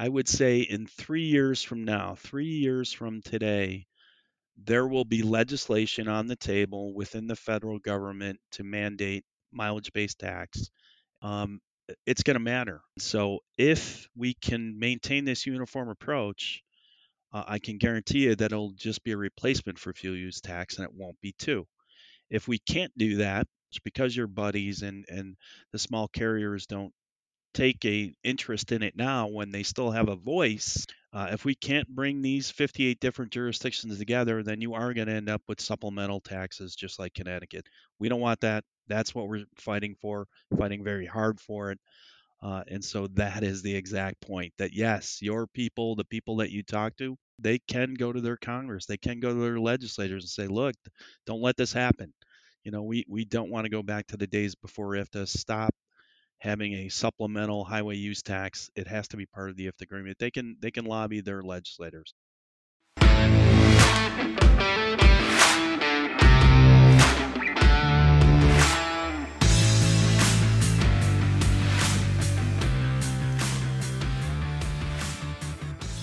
I would say in three years from now, three years from today, there will be legislation on the table within the federal government to mandate mileage based tax. Um, it's going to matter. So if we can maintain this uniform approach, uh, I can guarantee you that it'll just be a replacement for fuel use tax and it won't be two. If we can't do that, it's because your buddies and, and the small carriers don't take a interest in it now when they still have a voice uh, if we can't bring these 58 different jurisdictions together then you are going to end up with supplemental taxes just like connecticut. We don't want that. That's what we're fighting for fighting very hard for it uh, and so that is the exact point that yes your people the people that you talk to they can go to their congress. They can go to their legislators and say look don't let this happen. You know we, we don't want to go back to the days before IFTA. Stop having a supplemental highway use tax. It has to be part of the IFTA agreement. They can they can lobby their legislators.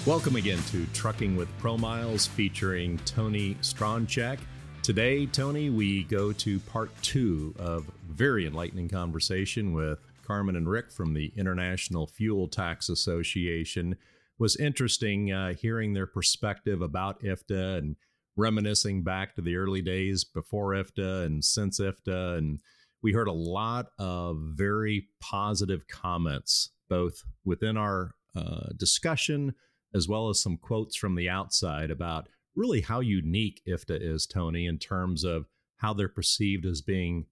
Welcome again to Trucking with ProMiles featuring Tony Stronchak. Today, Tony, we go to part two of very enlightening conversation with Carmen and Rick from the International Fuel Tax Association. Was interesting uh, hearing their perspective about IFTA and reminiscing back to the early days before IFTA and since IFTA. And we heard a lot of very positive comments, both within our uh, discussion as well as some quotes from the outside about really how unique IFTA is, Tony, in terms of how they're perceived as being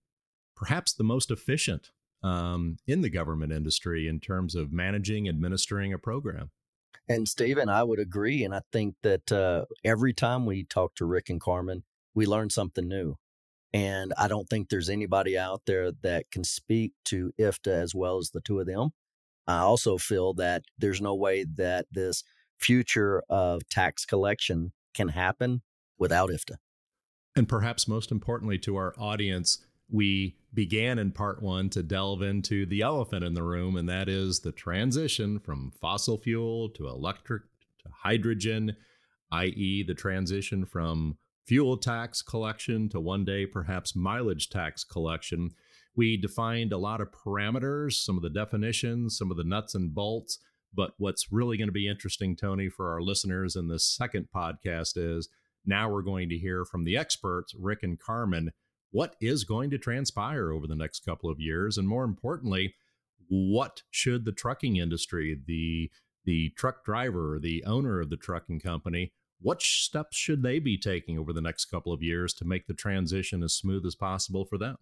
perhaps the most efficient um, in the government industry in terms of managing, administering a program. And Stephen, I would agree. And I think that uh, every time we talk to Rick and Carmen, we learn something new. And I don't think there's anybody out there that can speak to IFTA as well as the two of them. I also feel that there's no way that this future of tax collection can happen without IFTA. And perhaps most importantly to our audience, we began in part one to delve into the elephant in the room, and that is the transition from fossil fuel to electric to hydrogen, i.e., the transition from fuel tax collection to one day perhaps mileage tax collection. We defined a lot of parameters, some of the definitions, some of the nuts and bolts. But what's really going to be interesting, Tony, for our listeners in this second podcast is now we're going to hear from the experts, Rick and Carmen, what is going to transpire over the next couple of years and more importantly what should the trucking industry the the truck driver the owner of the trucking company what steps should they be taking over the next couple of years to make the transition as smooth as possible for them?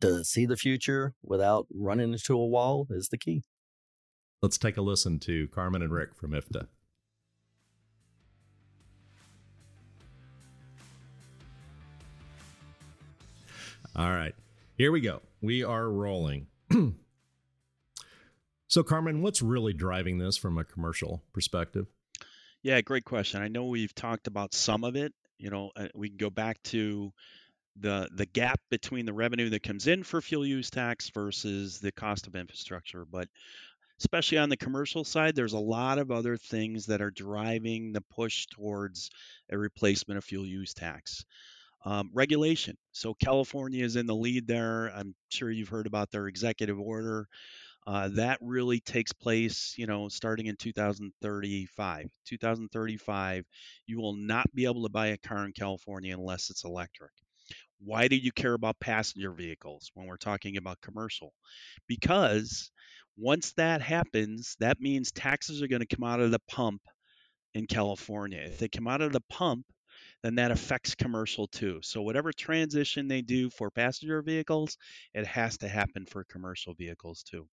To see the future without running into a wall is the key. Let's take a listen to carmen and rick from ifta All right. Here we go. We are rolling. so, Carmen, what's really driving this from a commercial perspective? Yeah, great question. I know we've talked about some of it. You know, uh, we can go back to the the gap between the revenue that comes in for fuel use tax versus the cost of infrastructure, but especially on the commercial side, there's a lot of other things that are driving the push towards a replacement of fuel use tax. Um, regulation. So California is in the lead there. I'm sure you've heard about their executive order. Uh, that really takes place, you know, starting in 2035. 2035, you will not be able to buy a car in California unless it's electric. Why do you care about passenger vehicles when we're talking about commercial? Because once that happens, that means taxes are going to come out of the pump in California. If they come out of the pump, then that affects commercial too. So whatever transition they do for passenger vehicles, it has to happen for commercial vehicles too.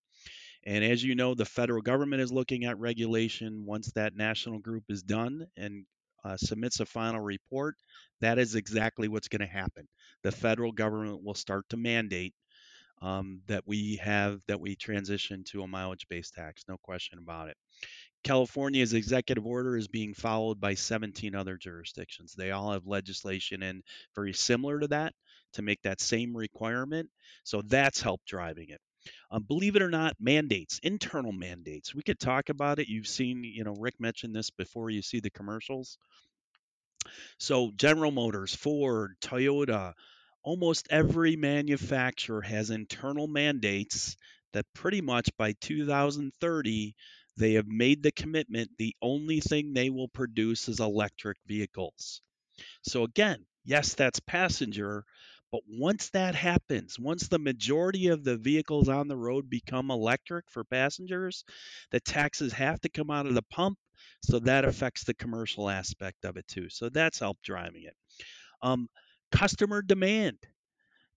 And as you know, the federal government is looking at regulation. Once that national group is done and uh, submits a final report, that is exactly what's going to happen. The federal government will start to mandate um, that we have that we transition to a mileage-based tax. No question about it. California's executive order is being followed by 17 other jurisdictions. They all have legislation in very similar to that to make that same requirement. So that's helped driving it. Um, believe it or not, mandates, internal mandates. We could talk about it. You've seen, you know, Rick mentioned this before you see the commercials. So, General Motors, Ford, Toyota, almost every manufacturer has internal mandates that pretty much by 2030 they have made the commitment the only thing they will produce is electric vehicles. So again, yes, that's passenger, but once that happens, once the majority of the vehicles on the road become electric for passengers, the taxes have to come out of the pump. So that affects the commercial aspect of it too. So that's helped driving it. Um, customer demand.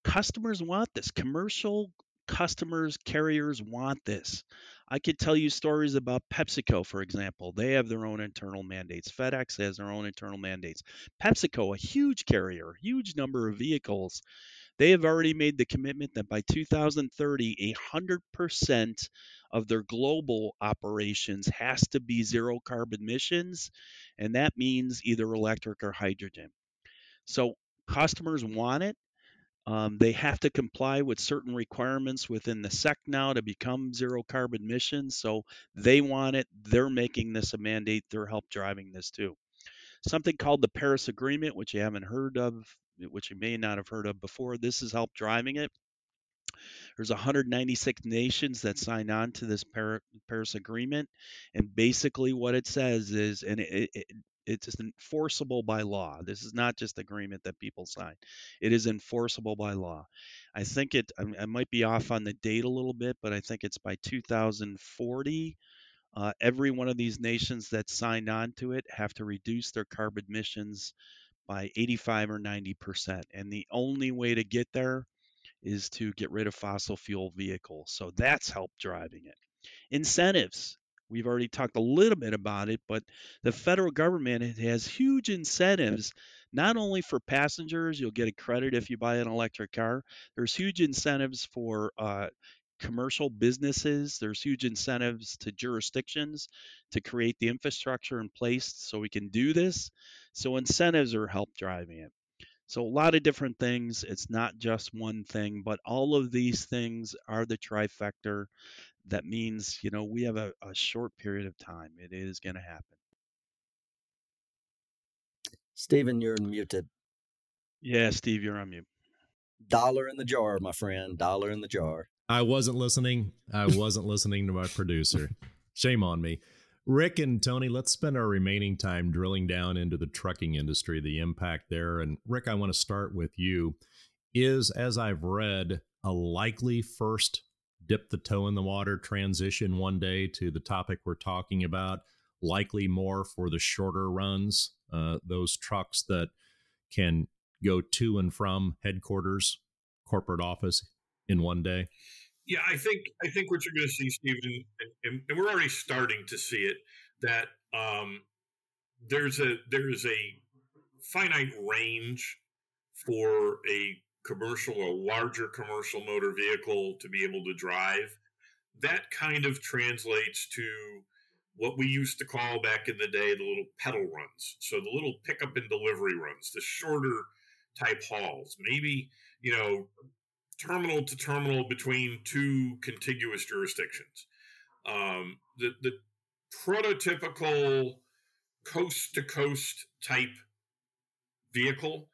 Customers want this. Commercial customers, carriers want this. I could tell you stories about PepsiCo, for example. They have their own internal mandates. FedEx has their own internal mandates. PepsiCo, a huge carrier, huge number of mm-hmm. vehicles, they have already made the commitment that by 2030, 100% of their global operations has to be zero carbon emissions, and that means either electric or hydrogen. So customers want it. Um, they have to comply with certain requirements within the SEC now to become zero carbon emissions. So they want it. They're making this a mandate. They're help driving this too. Something called the Paris Agreement, which you haven't heard of, which you may not have heard of before. This is help driving it. There's 196 nations that signed on to this Paris Agreement, and basically what it says is, and it, it, it's enforceable by law. This is not just agreement that people sign. It is enforceable by law. I think it. I, might be off on the date a little bit, but I think it's by 2040. Uh, every one of these nations that signed on to it have to reduce their carbon emissions by 85 or 90 percent, and the only way to get there is to get rid of fossil fuel vehicles. So that's help driving it. Incentives. We've already talked a little bit about it, but the federal government has huge incentives, not only for passengers, you'll get a credit if you buy an electric car, there's huge incentives for uh, commercial businesses, there's huge incentives to jurisdictions to create the infrastructure in place so we can do this. So incentives are help driving it. So a lot of different things. It's not just one thing, but all of these things are the trifecta that means you know we have a, a short period of time. It is going to happen. Stephen you're muted yeah steve you're on mute. Dollar in the jar my friend dollar in the jar. I wasn't listening. I wasn't listening to my producer. Shame on me. Rick and tony let's spend our remaining time drilling down into the trucking industry the impact there. And rick i want to start with you. Is as i've read a likely first dip the toe in the water transition one day to the topic we're talking about, likely more for the shorter runs, uh, those trucks that can go to and from headquarters, corporate office in one day? Yeah, I think I think what you're going to see, Stephen, and, and, we're already starting to see it, that um, there's a there's a finite range for a commercial or larger commercial motor vehicle to be able to drive. That kind of translates to what we used to call back in the day the little peddle runs. So the little pickup and delivery runs, the shorter type hauls, maybe, you know, terminal to terminal between two contiguous jurisdictions. Um, the, the prototypical coast to coast type vehicle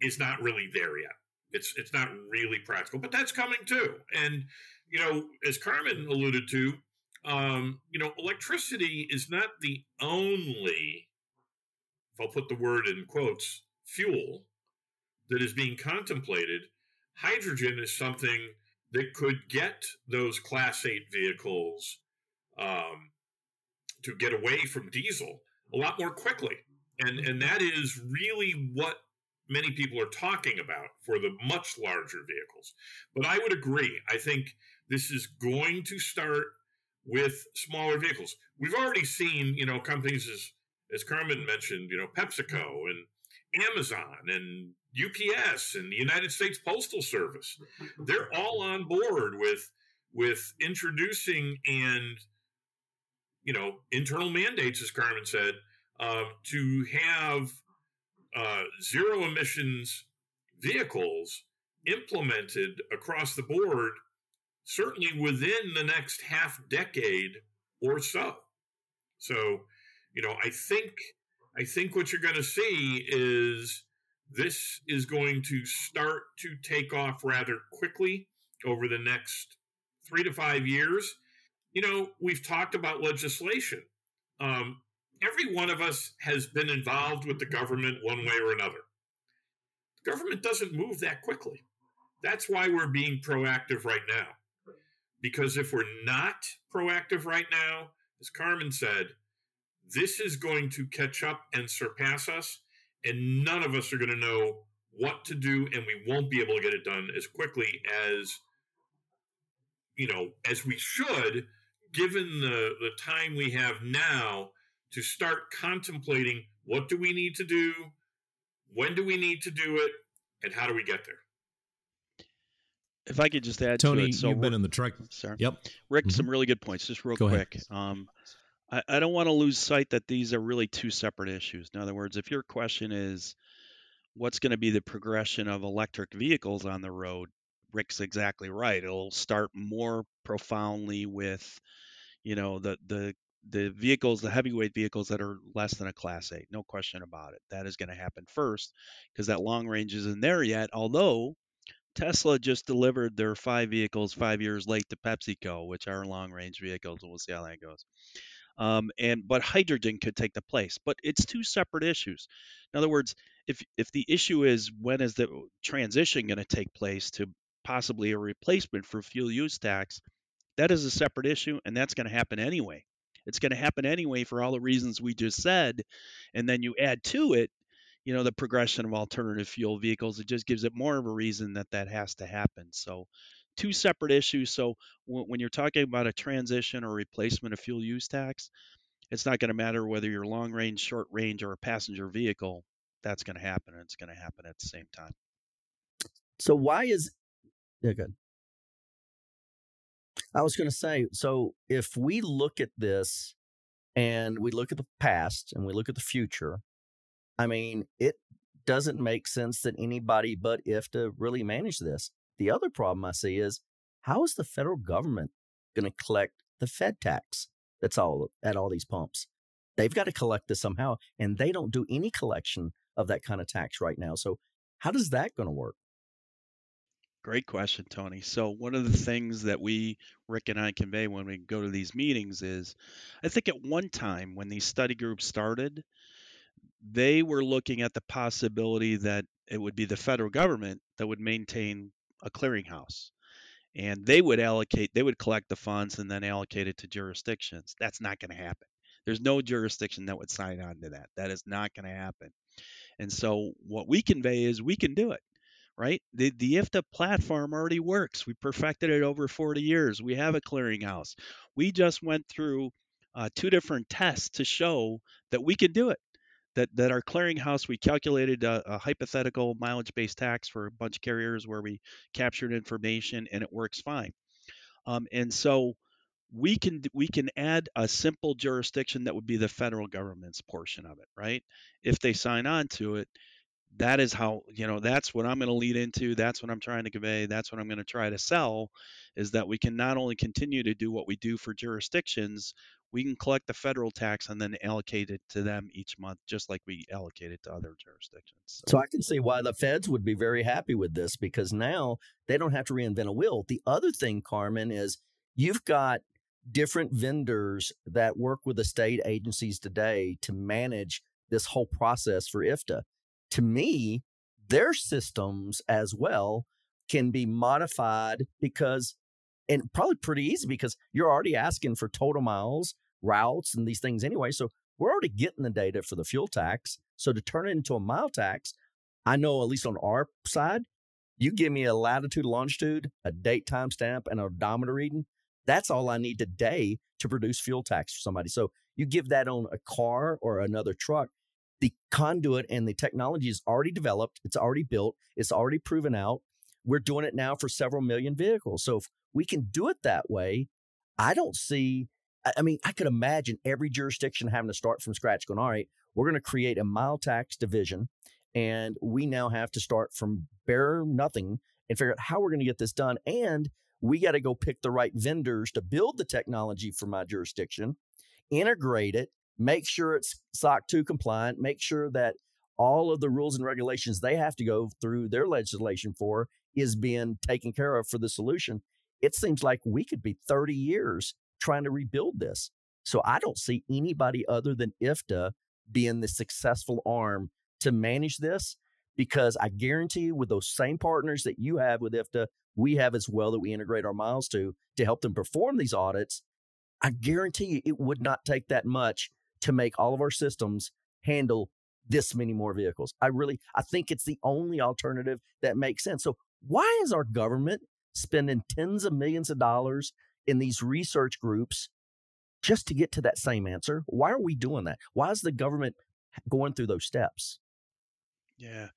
is not really there yet. It's it's not really practical, but that's coming too. And you know, as Carmen alluded to, um, you know, electricity is not the only, if I'll put the word in quotes, fuel that is being contemplated. Hydrogen is something that could get those Class 8 vehicles um, to get away from diesel a lot more quickly. And, and that is really what many people are talking about for the much larger vehicles. But I would agree. I think this is going to start with smaller vehicles. We've already seen, you know, companies as as Carmen mentioned, you know, PepsiCo and Amazon and UPS and the United States Postal Service. They're all on board with with introducing and you know internal mandates, as Carmen said, uh, to have uh, zero emissions vehicles implemented across the board certainly within the next half decade or so. So, you know, I think I think what you're going to see is this is going to start to take off rather quickly over the next three to five years. You know, we've talked about legislation. Um, every one of us has been involved with the government one way or another. The government doesn't move that quickly. That's why we're being proactive right now. Because if we're not proactive right now, as Carmen said, this is going to catch up and surpass us, and none of us are going to know what to do, and we won't be able to get it done as quickly as you know as we should, given the the time we have now to start contemplating what do we need to do, when do we need to do it, and how do we get there. If I could just add Tony, to it, so you've been in the truck. Sorry, Yep. Rick, Mhm. some really good points. Just real Go quick. Um, I, I don't want to lose sight that these are really two separate issues. In other words, if your question is what's going to be the progression of electric vehicles on the road, Rick's exactly right. It'll start more profoundly with, you know, the the the vehicles, the heavyweight vehicles that are less than a class 8. No question about it. That is going to happen first because that long range isn't there yet. Although Tesla just delivered their five vehicles five years late to PepsiCo, which are long range vehicles, we'll see how that goes. Um, and but hydrogen could take the place, but it's two separate issues. In other words, if if the issue is when is the transition going to take place to possibly a replacement for fuel use tax, that is a separate issue, and that's going to happen anyway. It's going to happen anyway for all the reasons we just said, and then you add to it you know the progression of alternative fuel vehicles it just gives it more of a reason that that has to happen so two separate issues so w- when you're talking about a transition or replacement of fuel use tax it's not going to matter whether you're long range short range or a passenger vehicle that's going to happen and it's going to happen at the same time So why is yeah good? I was going to say so if we look at this and we look at the past and we look at the future, I mean it doesn't make sense that anybody but IFTA really manage this. The other problem I see is how is the federal government going to collect the Fed tax that's all at all these pumps? They've got to collect this somehow, and they don't do any collection of that kind of tax right now. So how does that going to work? Great question, Tony. So one of the things that we, Rick and I, convey when we go to these meetings is, I think at one time when these study groups started, they were looking at the possibility that it would be the federal government that would maintain a clearinghouse, and they would allocate, they would collect the funds and then allocate it to jurisdictions. That's not going to happen. There's no jurisdiction that would sign on to that. That is not going to happen. And so what we convey is we can do it right? The the IFTA platform already works. We perfected it over 40 years. We have a clearinghouse. We just went through uh, two different tests to show that we can do it. That that our clearinghouse, we calculated a, a hypothetical mileage-based tax for a bunch of carriers where we captured information and it works fine. Um, and so we can we can add a simple jurisdiction that would be the federal government's portion of it, right? If they sign on to it, that is how you know that's what i'm going to lead into that's what i'm trying to convey that's what i'm going to try to sell is that we can not only continue to do what we do for jurisdictions we can collect the federal tax and then allocate it to them each month just like we allocate it to other jurisdictions so, So I can see why the feds would be very happy with this because now they don't have to reinvent a wheel. The other thing, Carmen, is you've got different vendors that work with the state agencies today to manage this whole process for IFTA. To me, their systems as well can be modified because, and probably pretty easy because you're already asking for total miles, routes, and these things anyway. So we're already getting the data for the fuel tax. So to turn it into a mile tax, I know at least on our side, you give me a latitude, longitude, a date timestamp, and an odometer reading. That's all I need today to produce fuel tax for somebody. So you give that on a car or another truck. The conduit and the technology is already developed. It's already built. It's already proven out. We're doing it now for several million vehicles. So if we can do it that way, I don't see. I mean, I could imagine every jurisdiction having to start from scratch, going, all right, we're going to create a mile tax division and we now have to start from bare nothing and figure out how we're going to get this done. And we got to go pick the right vendors to build the technology for my jurisdiction, integrate it, make sure it's SOC 2 compliant, make sure that all of the rules and regulations they have to go through their legislation for is being taken care of for the solution. It seems like we could be 30 years trying to rebuild this. So I don't see anybody other than IFTA being the successful arm to manage this because I guarantee you, with those same partners that you have with IFTA, we have as well that we integrate our miles to to help them perform these audits. I guarantee you, it would not take that much to make all of our systems handle this many more vehicles. I really, I think it's the only alternative that makes sense. So why is our government spending tens of millions of dollars in these research groups just to get to that same answer? Why are we doing that? Why is the government going through those steps? Yeah.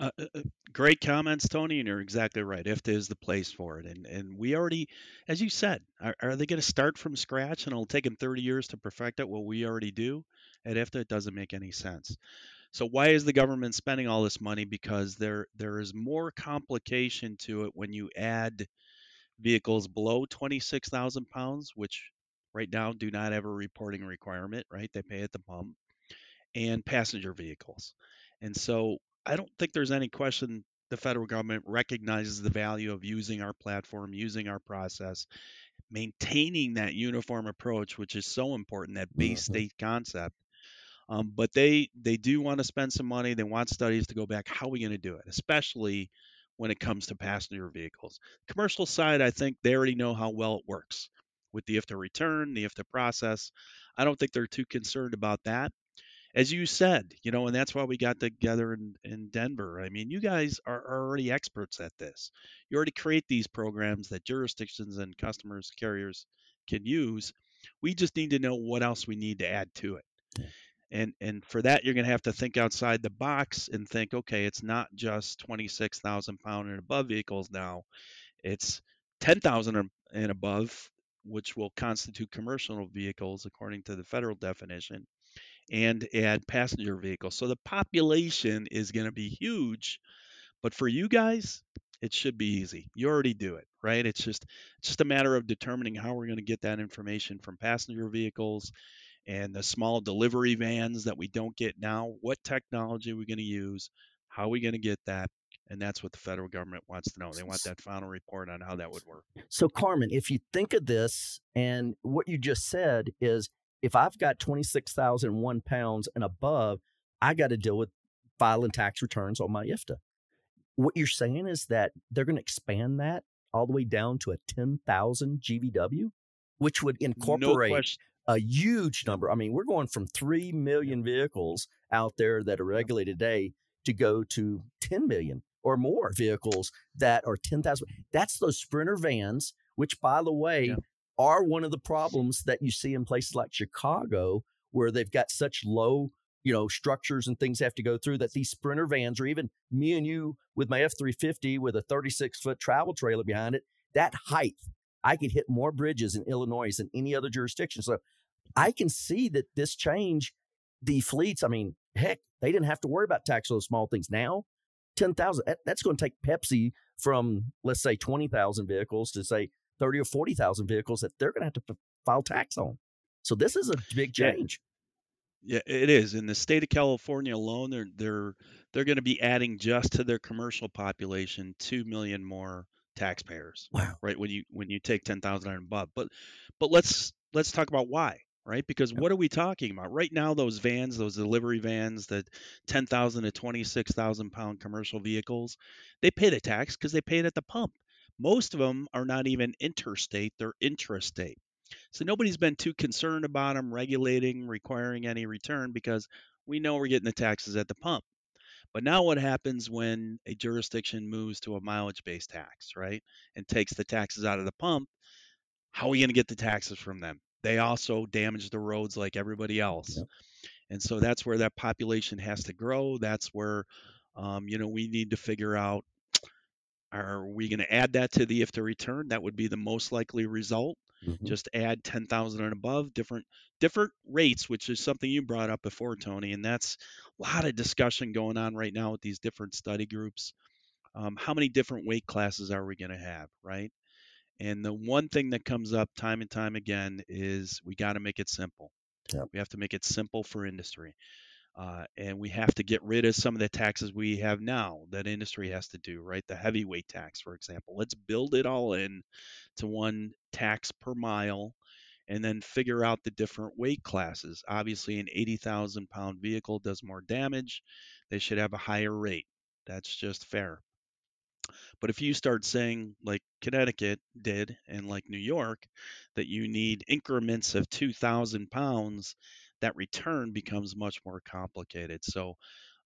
Uh, uh, uh, great comments, Tony, and you're exactly right. IFTA is the place for it, and and we already, as you said, are, are they going to start from scratch and it'll take them 30 years to perfect it? What we already do at IFTA, it doesn't make any sense. So why is the government spending all this money? Because there there is more complication to it when you add vehicles below 26,000 pounds, which right now do not have a reporting requirement. Right, they pay at the pump, and passenger vehicles. And so I don't think there's any question the federal government recognizes the value of using our platform, using our process, maintaining that uniform approach, which is so important, that base mm-hmm. state concept. Um, but they they do want to spend some money. They want studies to go back. How are we going to do it? Especially when it comes to passenger vehicles. Commercial side, I think they already know how well it works with the IFTA return, the IFTA process. I don't think they're too concerned about that as you said, you know, and that's why we got together in, in Denver. I mean, you guys are, are already experts at this. You already create these programs that jurisdictions and customers, carriers can use. We just need to know what else we need to add to it. And and for that, you're going to have to think outside the box and think, okay, it's not just 26,000 pound and above vehicles now. It's 10,000 and above, which will constitute commercial vehicles according to the federal definition and add passenger vehicles. So the population is going to be huge, but for you guys, it should be easy. You already do it, right? It's just it's just a matter of determining how we're going to get that information from passenger vehicles and the small delivery vans that we don't get now. What technology are we going to use? How are we going to get that? And that's what the federal government wants to know. They want that final report on how that would work. So, Carmen, if you think of this and what you just said is if I've got 26,001 pounds and above, I got to deal with filing tax returns on my IFTA. What you're saying is that they're going to expand that all the way down to a 10,000 GVW, which would incorporate no a huge number. I mean, we're going from 3 million vehicles out there that are regulated today to go to 10 million or more vehicles that are 10,000. That's those Sprinter vans, which, by the way, yeah are one of the problems that you see in places like Chicago, where they've got such low, you know, structures and things have to go through that these sprinter vans, or even me and you with my F 350 with a 36 foot travel trailer behind it, that height, I could hit more bridges in Illinois than any other jurisdiction. So I can see that this change, the fleets, I mean, heck, they didn't have to worry about tax those small things. Now, 10,000, that's going to take Pepsi from, let's say, 20,000 vehicles to say 30 or 40,000 vehicles that they're going to have to file tax on. So this is a big change. Yeah, it is. In the state of California alone, they're they're they're going to be adding just to their commercial population 2 million more taxpayers. Wow. Right when you when you take 10,000 and above. But but let's let's talk about why right? Because what are we talking about right now? Those vans, those delivery vans, the 10,000 to 26,000 pound commercial vehicles, they pay the tax because they pay it at the pump. Most of them are not even interstate, they're intrastate. So nobody's been too concerned about them regulating, requiring any return because we know we're getting the taxes at the pump. But now what happens when a jurisdiction moves to a mileage based tax, right? And takes the taxes out of the pump? How are we going to get the taxes from them? They also damage the roads like everybody else. Yep. And so that's where that population has to grow. That's where, um, you know, we need to figure out are we going to add that to the IFTA return? That would be the most likely result. Mm-hmm. Just add 10,000 and above, different different rates, which is something you brought up before, Tony, and that's a lot of discussion going on right now with these different study groups. Um, how many different weight classes are we going to have, right? And the one thing that comes up time and time again is we got to make it simple. Yep. We have to make it simple for industry. Uh, and we have to get rid of some of the taxes we have now that industry has to do, right? The heavyweight tax, for example. Let's build it all in to one tax per mile and then figure out the different weight classes. Obviously, an 80,000 pound vehicle does more damage. They should have a higher rate. That's just fair. But if you start saying, like Connecticut did and like New York, that you need increments of 2,000 pounds, that return becomes much more complicated. So,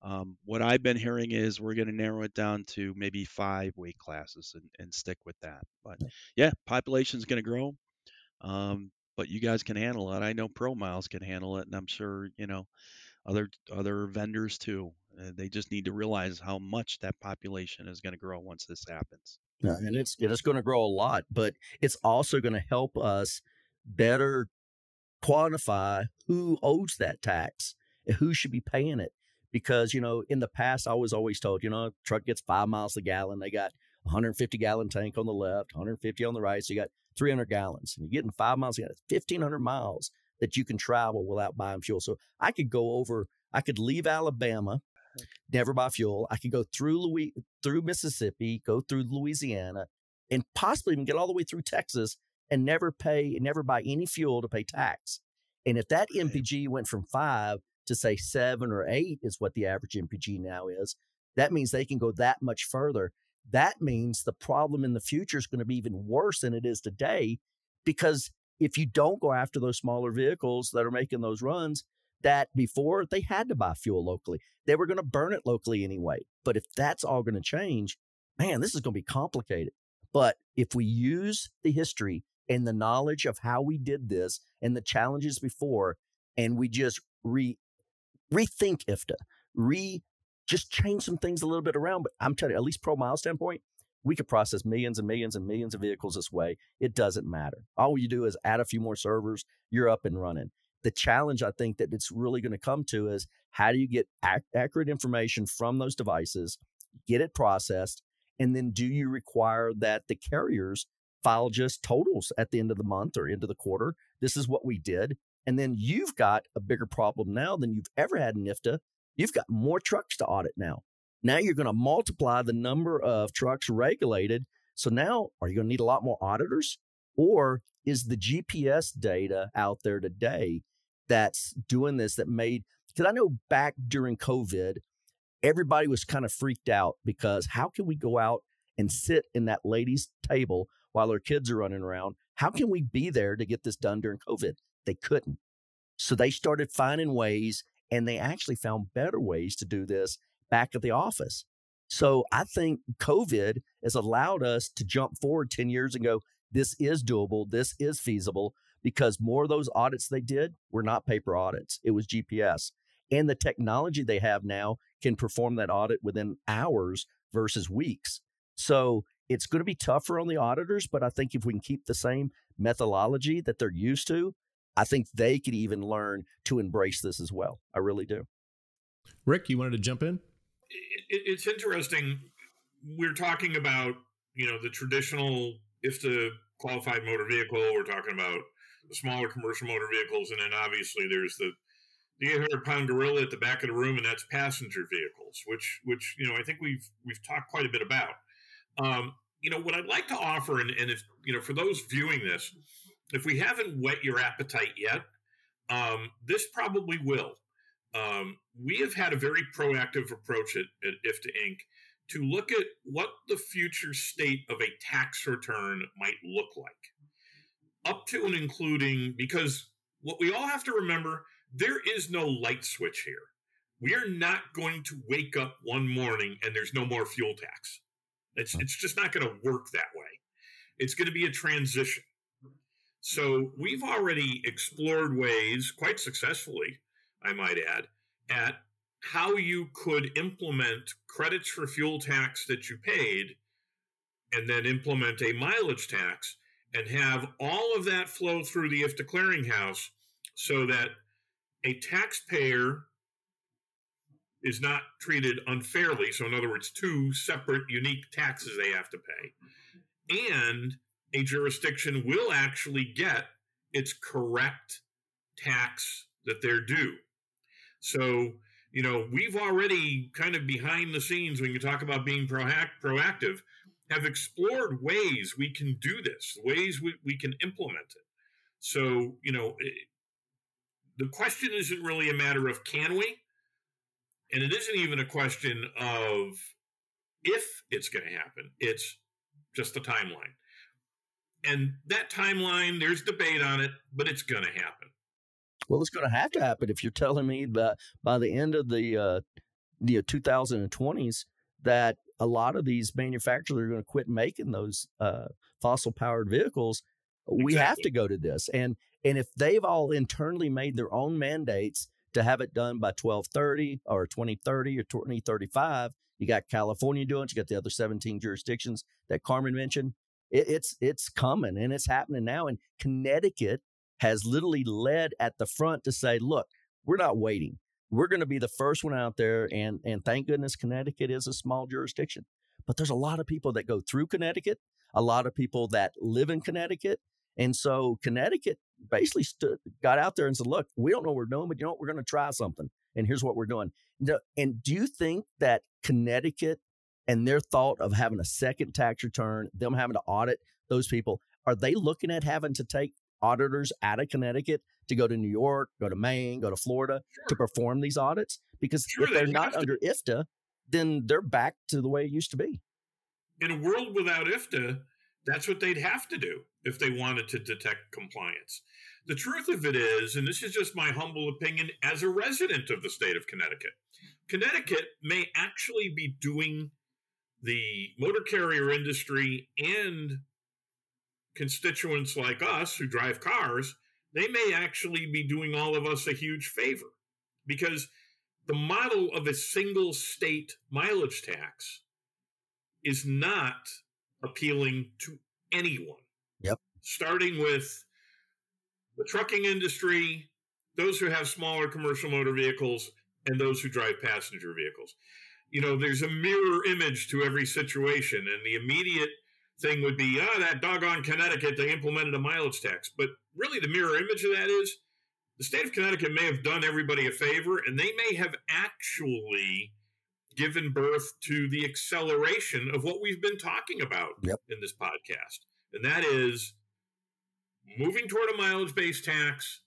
um, what I've been hearing is we're going to narrow it down to maybe five weight classes and, and stick with that. But yeah, population is going to grow. Um, but you guys can handle it. I know ProMiles can handle it, and I'm sure you know other other vendors too. Uh, they just need to realize how much that population is going to grow once this happens. Yeah, and it's it's going to grow a lot, but it's also going to help us better quantify who owes that tax and who should be paying it. Because you know, in the past, I was always told, you know, truck gets five miles a gallon. They got 150 gallon tank on the left, 150 on the right, so you got 300 gallons. And you're getting five miles, you got 1,500 miles that you can travel without buying fuel. So I could go over, I could leave Alabama never buy fuel. I could go through Louis, through Mississippi, go through Louisiana, and possibly even get all the way through Texas and never pay, never buy any fuel to pay tax. And if that MPG went from five to say seven or eight is what the average MPG now is, that means they can go that much further. That means the problem in the future is going to be even worse than it is today because if you don't go after those smaller vehicles that are making those runs, that before they had to buy fuel locally. They were going to burn it locally anyway. But if that's all going to change, man, this is going to be complicated. But if we use the history and the knowledge of how we did this and the challenges before, and we just re rethink IFTA, re just change some things a little bit around. But I'm telling you, at least pro mile standpoint, we could process millions and millions and millions of vehicles this way. It doesn't matter. All you do is add a few more servers, you're up and running the challenge I think that it's really going to come to is how do you get ac- accurate information from those devices, get it processed, and then do you require that the carriers file just totals at the end of the month or end of the quarter? This is what we did. And then you've got a bigger problem now than you've ever had in IFTA. You've got more trucks to audit now. Now you're going to multiply the number of trucks regulated. So now, are you going to need a lot more auditors? Or is the GPS data out there today that's doing this that made because I know back during COVID, everybody was kind of freaked out because how can we go out and sit in that lady's table while her kids are running around? How can we be there to get this done during COVID? They couldn't. So they started finding ways and they actually found better ways to do this back at the office. So I think COVID has allowed us to jump forward 10 years and go, this is doable, this is feasible because more of those audits they did were not paper audits, it was GPS. And the technology they have now can perform that audit within hours versus weeks. So it's going to be tougher on the auditors, but I think if we can keep the same methodology that they're used to, I think they could even learn to embrace this as well. I really do. Rick, you wanted to jump in? It's interesting. We're talking about, you know, the traditional, IFTA qualified motor vehicle, we're talking about the smaller commercial motor vehicles, and then obviously there's the the 800 pound gorilla at the back of the room, and that's passenger vehicles, which which you know I think we've we've talked quite a bit about. Um, you know what I'd like to offer, and, and if you know for those viewing this, if we haven't whet your appetite yet, um, this probably will. Um, we have had a very proactive approach at, at IFTA Inc. to look at what the future state of a tax return might look like up to and including because what we all have to remember there is no light switch here. We are not going to wake up one morning and there's no more fuel tax. It's it's just not going to work that way. It's going to be a transition. So we've already explored ways, quite successfully, I might add, at how you could implement credits for fuel tax that you paid and then implement a mileage tax and have all of that flow through the IFTA clearinghouse so that a taxpayer is not treated unfairly. So, in other words, two separate unique taxes they have to pay. And a jurisdiction will actually get its correct tax that they're due. So, you know, we've already kind of behind the scenes when you talk about being proactive, have explored ways we can do this, ways we, we can implement it. So, you know, it, the question isn't really a matter of can we, and it isn't even a question of if it's going to happen. It's just the timeline. And that timeline, there's debate on it, but it's going to happen. Well, it's going to have to happen if you're telling me that by the end of the uh, the 2020s that a lot of these manufacturers are going to quit making those uh, fossil powered vehicles. Exactly. We have to go to this, and and if they've all internally made their own mandates to have it done by 1230 or 2030 or 2035, you got California doing it. You got the other 17 jurisdictions that Carmen mentioned. It, it's it's coming and it's happening now. And Connecticut has literally led at the front to say, look, we're not waiting. We're going to be the first one out there. And, and thank goodness Connecticut is a small jurisdiction. But there's a lot of people that go through Connecticut, a lot of people that live in Connecticut. And so Connecticut basically stood, got out there and said, look, we don't know what we're doing, but you know what? We're going to try something. And here's what we're doing. And do you think that Connecticut and their thought of having a second tax return, them having to audit those people, are they looking at having to take auditors out of Connecticut to go to New York, go to Maine, go to Florida sure. to perform these audits? Because sure, if they're not under to. IFTA, then they're back to the way it used to be. In a world without IFTA, that's what they'd have to do if they wanted to detect compliance. The truth of it is, and this is just my humble opinion as a resident of the state of Connecticut, Connecticut may actually be doing the motor carrier industry and constituents like us who drive cars, they may actually be doing all of us a huge favor because the model of a single state mileage tax is not appealing to anyone. Yep. Starting with the trucking industry, those who have smaller commercial motor vehicles, and those who drive passenger vehicles. You know, there's a mirror image to every situation, and the immediate thing would be, ah, oh, that doggone Connecticut, they implemented a mileage tax. But really, the mirror image of that is the state of Connecticut may have done everybody a favor, and they may have actually given birth to the acceleration of what we've been talking about yep. in this podcast. And that is moving toward a mileage based tax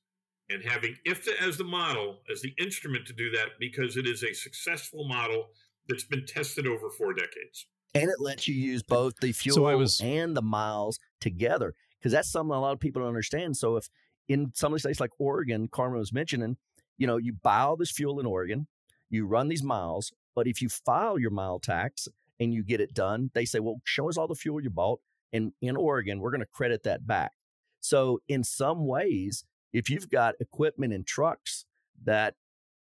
and having IFTA as the model, as the instrument to do that, because it is a successful model that's been tested over four decades. And it lets you use both the fuel so was, and the miles together, because that's something a lot of people don't understand. So if in some of the states like Oregon, Carmen was mentioning, you know, you buy all this fuel in Oregon, you run these miles, but if you file your mile tax and you get it done, they say, well, show us all the fuel you bought. And in Oregon, we're going to credit that back. So, in some ways, if you've got equipment and trucks that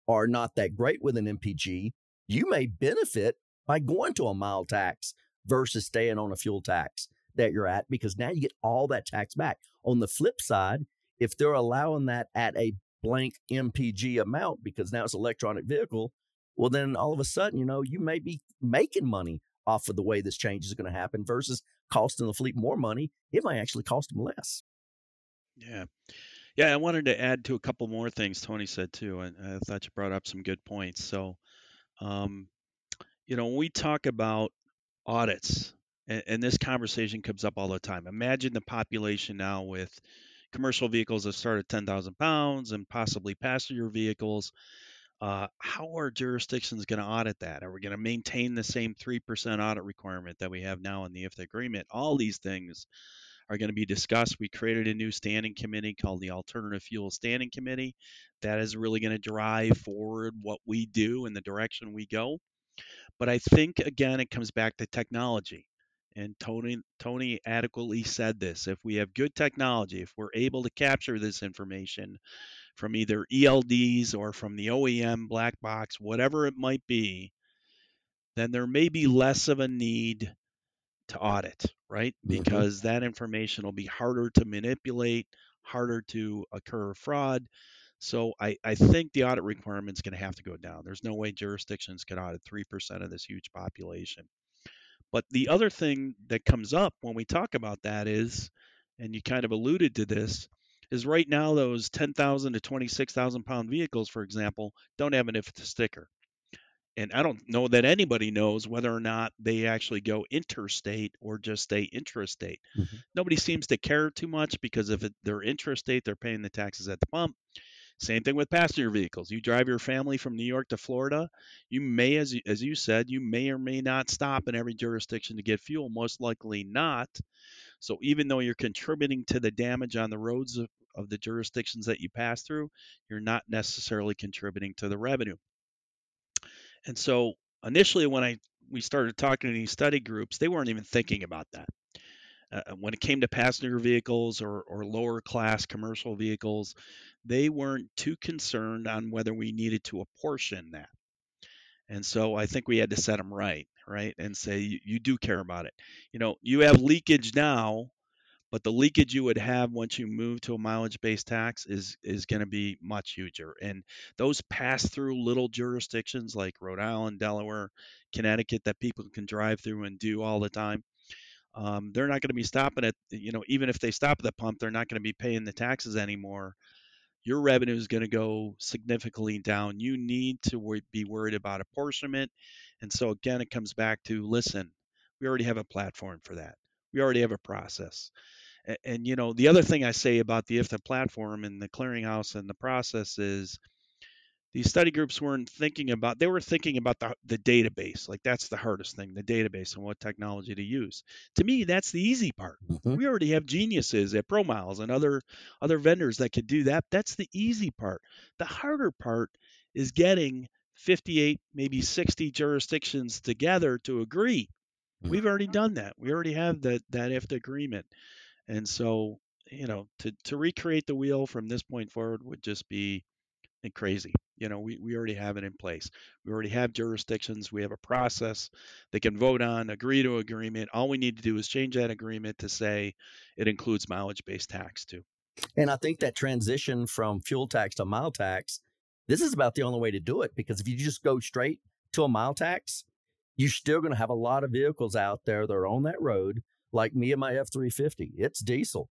are not that great with an MPG, you may benefit by going to a mile tax versus staying on a fuel tax that you're at because now you get all that tax back. On the flip side, if they're allowing that at a blank MPG amount because now it's electronic vehicle, well then all of a sudden, you know, you may be making money off of the way this change is going to happen versus costing the fleet more money. It might actually cost them less. Yeah. Yeah, I wanted to add to a couple more things Tony said too, and I thought you brought up some good points. So, um, you know, when we talk about audits, and, and this conversation comes up all the time. Imagine the population now with commercial vehicles that start at 10,000 pounds and possibly passenger vehicles. Uh, how are jurisdictions going to audit that? Are we going to maintain the same 3% audit requirement that we have now in the IFTA agreement? All these things are going to be discussed. We created a new standing committee called the Alternative Fuel Standing Committee. That is really going to drive forward what we do and the direction we go. But I think again, it comes back to technology. And Tony Tony adequately said this. If we have good technology, if we're able to capture this information from either ELDs or from the OEM black box, whatever it might be, then there may be less of a need to audit, right? Mm-hmm. Because mm-hmm. that information will be harder to manipulate, harder to occur fraud. So I, I think the audit requirement is going to have to go down. There's no way jurisdictions can audit 3% of this huge population. But the other thing that comes up when we talk about that is, and you kind of alluded to this, is right now those 10,000 to 26,000 pound vehicles, for example, don't have an IFTA sticker. And I don't know that anybody knows whether or not they actually go interstate or just stay intrastate. Mm-hmm. Nobody seems to care too much because if it, they're intrastate, they're paying the taxes at the pump. Same thing with passenger vehicles. You drive your family from New York to Florida, you may, as you, as you said, you may or may not stop in every jurisdiction to get fuel. Most likely not. So even though you're contributing to the damage on the roads of, of the jurisdictions that you pass through, you're not necessarily contributing to the revenue. And so initially, when I we started talking to these study groups, they weren't even thinking about that. Uh, when it came to passenger vehicles or, or lower class commercial vehicles, they weren't too concerned on whether we needed to apportion that. And so I think we had to set them right, right, and say you, you do care about it. You know, you have leakage now but the leakage you would have once you move to a mileage based tax is is going to be much huger and those pass through little jurisdictions like Rhode Island, Delaware, Connecticut that people can drive through and do all the time um, they're not going to be stopping at you know even if they stop at the pump they're not going to be paying the taxes anymore. Your revenue is going to go significantly down. You need to be worried about apportionment. And so again it comes back to listen we already have a platform for that. We already have a process. And, and, you know, the other thing I say about the IFTA platform and the clearinghouse and the process is these study groups weren't thinking about they were thinking about the, the database. Like that's the hardest thing the database and what technology to use. To me that's the easy part. Mm-hmm. we already have geniuses at ProMiles and other other vendors that could do that. That's the easy part. The harder part is getting 58 maybe 60 jurisdictions together to agree. Mm-hmm. we've already done that. We already have that that IFTA agreement. And so, you know, to, to recreate the wheel from this point forward would just be crazy. You know, we, we already have it in place. We already have jurisdictions. We have a process they can vote on, agree to agreement. All we need to do is change that agreement to say it includes mileage based tax too. And I think that transition from fuel tax to mile tax, this is about the only way to do it because if you just go straight to a mile tax, you're still going to have a lot of vehicles out there that are on that road like me and my F 350. It's diesel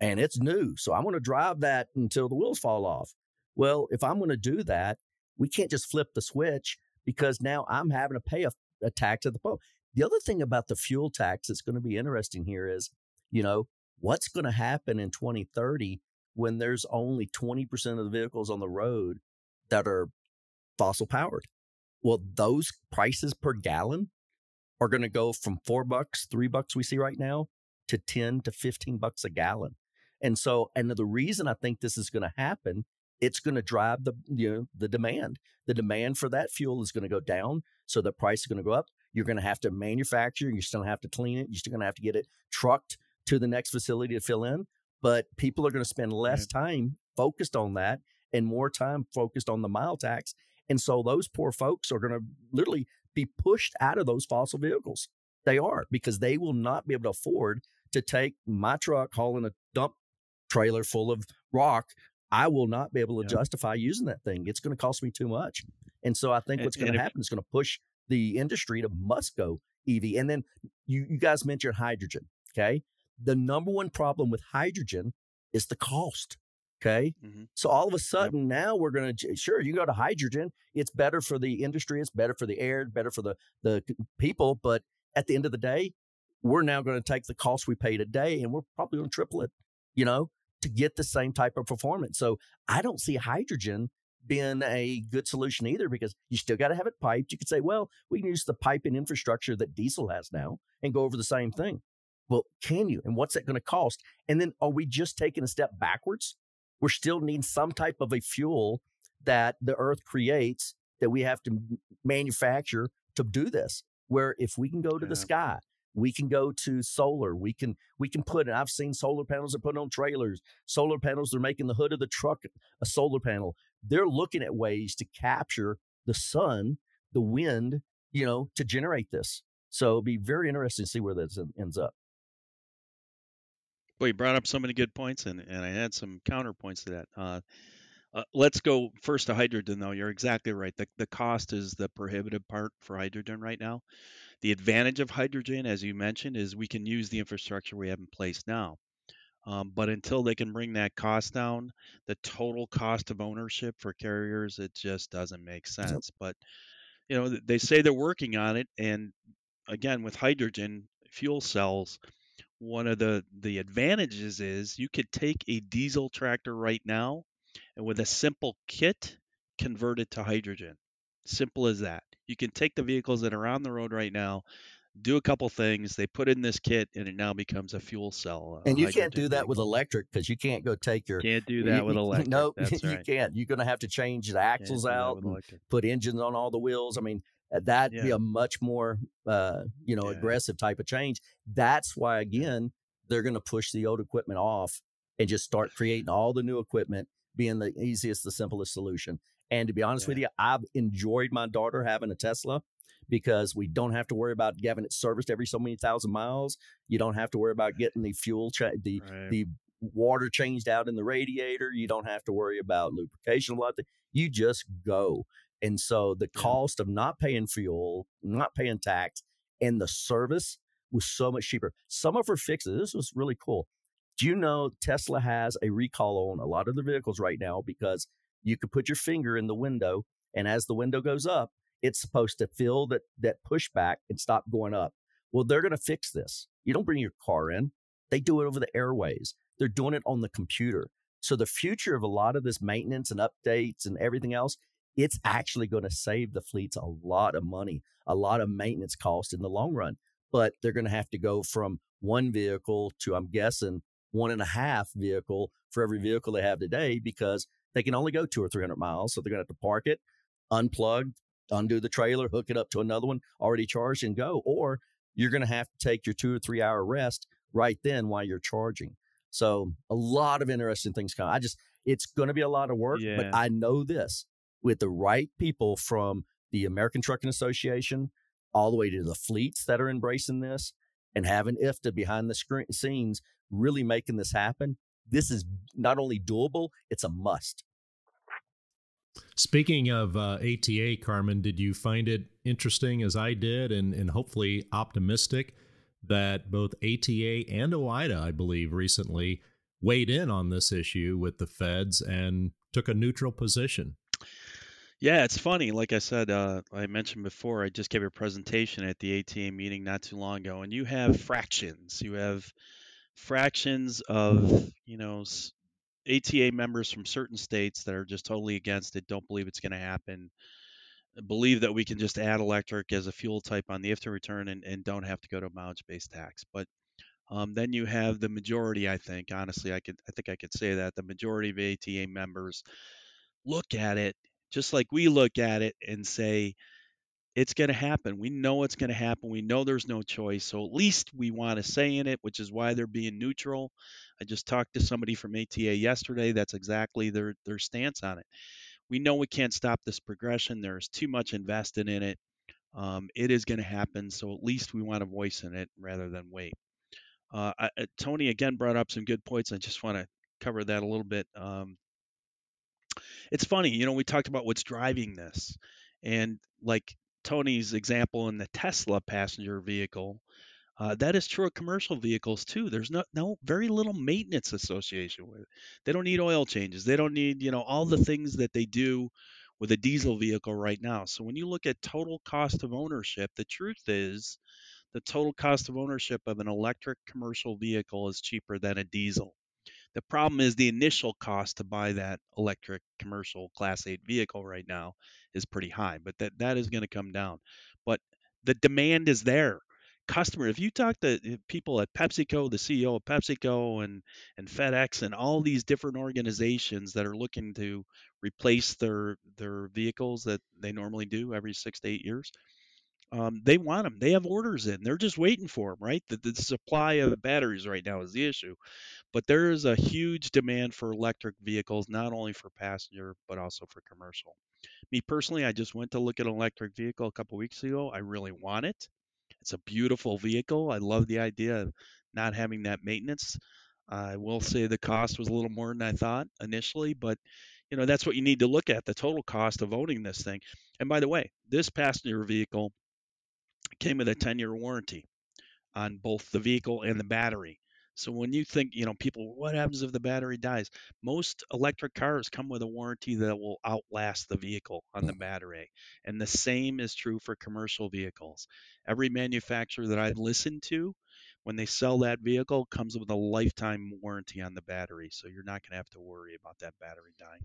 and it's new. So I'm going to drive that until the wheels fall off. Well, if I'm going to do that, we can't just flip the switch because now I'm having to pay a, a tax at the pump. The other thing about the fuel tax that's going to be interesting here is, you know, what's going to happen in 2030 when there's only 20% of the vehicles on the road that are fossil powered? Well, those prices per gallon are going to go from four bucks, three bucks we see right now to 10 to 15 bucks a gallon. And so, and the reason I think this is going to happen, it's going to drive the, you know, the demand. The demand for that fuel is going to go down. So the price is going to go up. You're going to have to manufacture. You're still going to have to clean it. You're still going to have to get it trucked to the next facility to fill in. But people are going to spend less time focused on that and more time focused on the mile tax. And so those poor folks are going to literally be pushed out of those fossil vehicles. They are because they will not be able to afford to take my truck hauling a dump trailer full of rock. I will not be able to yeah. justify using that thing. It's going to cost me too much. And so I think what's going to happen is going to push the industry to must go EV. And then you, you guys mentioned hydrogen. Okay. The number one problem with hydrogen is the cost. Okay. Mm-hmm. So all of a sudden yep. now we're going to, sure, you go to hydrogen. It's better for the industry. It's better for the air, better for the, the people. But at the end of the day, we're now going to take the cost we pay today and we're probably going to triple it, you know, to get the same type of performance. So I don't see hydrogen being a good solution either because you still got to have it piped. You could say, well, we can use the piping infrastructure that diesel has now and go over the same thing. Well, can you? And what's that going to cost? And then are we just taking a step backwards we're still needing some type of a fuel that the earth creates that we have to manufacture to do this. Where if we can go to yeah. the sky, we can go to solar. We can we can put. And I've seen solar panels are put on trailers. Solar panels. They're making the hood of the truck a solar panel. They're looking at ways to capture the sun, the wind, you know, to generate this. So it'll be very interesting to see where this ends up. Well, you brought up so many good points, and, and I had some counterpoints to that. Uh, Uh, let's go first to hydrogen, though. You're exactly right. The, the cost is the prohibitive part for hydrogen right now. The advantage of hydrogen, as you mentioned, is we can use the infrastructure we have in place now. Um, but until they can bring that cost down, the total cost of ownership for carriers, it just doesn't make sense. But you know, they say they're working on it, and again, with hydrogen fuel cells, one of the the advantages is you could take a diesel tractor right now, and with a simple kit, convert it to hydrogen. Simple as that. You can take the vehicles that are on the road right now, do a couple things. They put in this kit, and it now becomes a fuel cell. and you can't do that vehicle. with electric because you can't go take your. Can't do that you, with electric. No, That's you right. can't. You're going to have to change the axles out, put engines on all the wheels. I mean, uh, that'd yeah. be a much more, uh, you know, yeah. aggressive type of change. That's why, again, they're going to push the old equipment off and just start creating all the new equipment, being the easiest, the simplest solution. And to be honest yeah. with you, I've enjoyed my daughter having a Tesla because we don't have to worry about having it serviced every so many thousand miles. You don't have to worry about getting the fuel, cha- the right. the water changed out in the radiator. You don't have to worry about lubrication. A lot You just go. And so the cost of not paying fuel, not paying tax, and the service was so much cheaper. Some of her fixes, this was really cool. Do you know Tesla has a recall on a lot of their vehicles right now because you could put your finger in the window, and as the window goes up, it's supposed to fill that that pushback and stop going up. Well, they're going to fix this. You don't bring your car in; they do it over the airways. They're doing it on the computer. So the future of a lot of this maintenance and updates and everything else, it's actually going to save the fleets a lot of money, a lot of maintenance costs in the long run. But they're going to have to go from one vehicle to, I'm guessing, one and a half vehicle for every vehicle they have today because they can only go two or 300 miles. So they're going to have to park it, unplug, undo the trailer, hook it up to another one already charged and go. Or you're going to have to take your two or three hour rest right then while you're charging. So a lot of interesting things come. I just, it's going to be a lot of work, yeah. but I know this with the right people from the American Trucking Association all the way to the fleets that are embracing this and having IFTA behind the screen, scenes really making this happen. This is not only doable, it's a must. Speaking of uh, ATA, Carmen, did you find it interesting as I did and, and hopefully optimistic that both ATA and OOIDA, I believe, recently weighed in on this issue with the feds and took a neutral position? Yeah, it's funny. Like I said, uh, I mentioned before, I just gave a presentation at the ATA meeting not too long ago, and you have fractions. You have fractions of, you know, ATA members from certain states that are just totally against it, don't believe it's going to happen, believe that we can just add electric as a fuel type on the IFTA return and, and don't have to go to a mileage based tax. But um, then you have the majority, I think, honestly, I could, I think I could say that the majority of ATA members look at it just like we look at it and say, it's going to happen. We know it's going to happen. We know there's no choice. So at least we want to say in it, which is why they're being neutral. I just talked to somebody from ATA yesterday. That's exactly their their stance on it. We know we can't stop this progression. There's too much invested in it. Um, it is going to happen. So at least we want a voice in it rather than wait. Uh, I, Tony again brought up some good points. I just want to cover that a little bit. Um, it's funny, you know, we talked about what's driving this, and like Tony's example in the Tesla passenger vehicle, uh, that is true of commercial vehicles too. There's no, no very little maintenance association with it. They don't need oil changes. They don't need, you know, all the things that they do with a diesel vehicle right now. So when you look at total cost of ownership, the truth is the total cost of ownership of an electric commercial vehicle is cheaper than a diesel. The problem is the initial cost to buy that electric commercial class 8 vehicle right now is pretty high, but that that is going to come down. But the demand is there. Customer, if you talk to eh, people at PepsiCo, the CEO of PepsiCo and and FedEx and all these different organizations that are looking to replace their their vehicles that they normally do every 6 to 8 years, um, they want them. They have orders in. They're just waiting for them, right? The, the supply of batteries right now is the issue. But there is a huge demand for electric vehicles, not only for passenger, but also for commercial. Me personally, I just went to look at an electric vehicle a couple weeks ago. I really want it. It's a beautiful vehicle. I love the idea of not having that maintenance. I will say the cost was a little more than I thought initially, but you know that's what you need to look at the total cost of owning this thing. And by the way, this passenger vehicle came with a 10-year warranty on both the vehicle and the battery. So when you think, you know, people, what happens if the battery dies? Most electric cars come with a warranty that will outlast the vehicle on hmm. the battery. And the same is true for commercial vehicles. Every manufacturer that I've listened to, when they sell that vehicle, comes with a lifetime warranty on the battery. So you're not going to have to worry about that battery dying.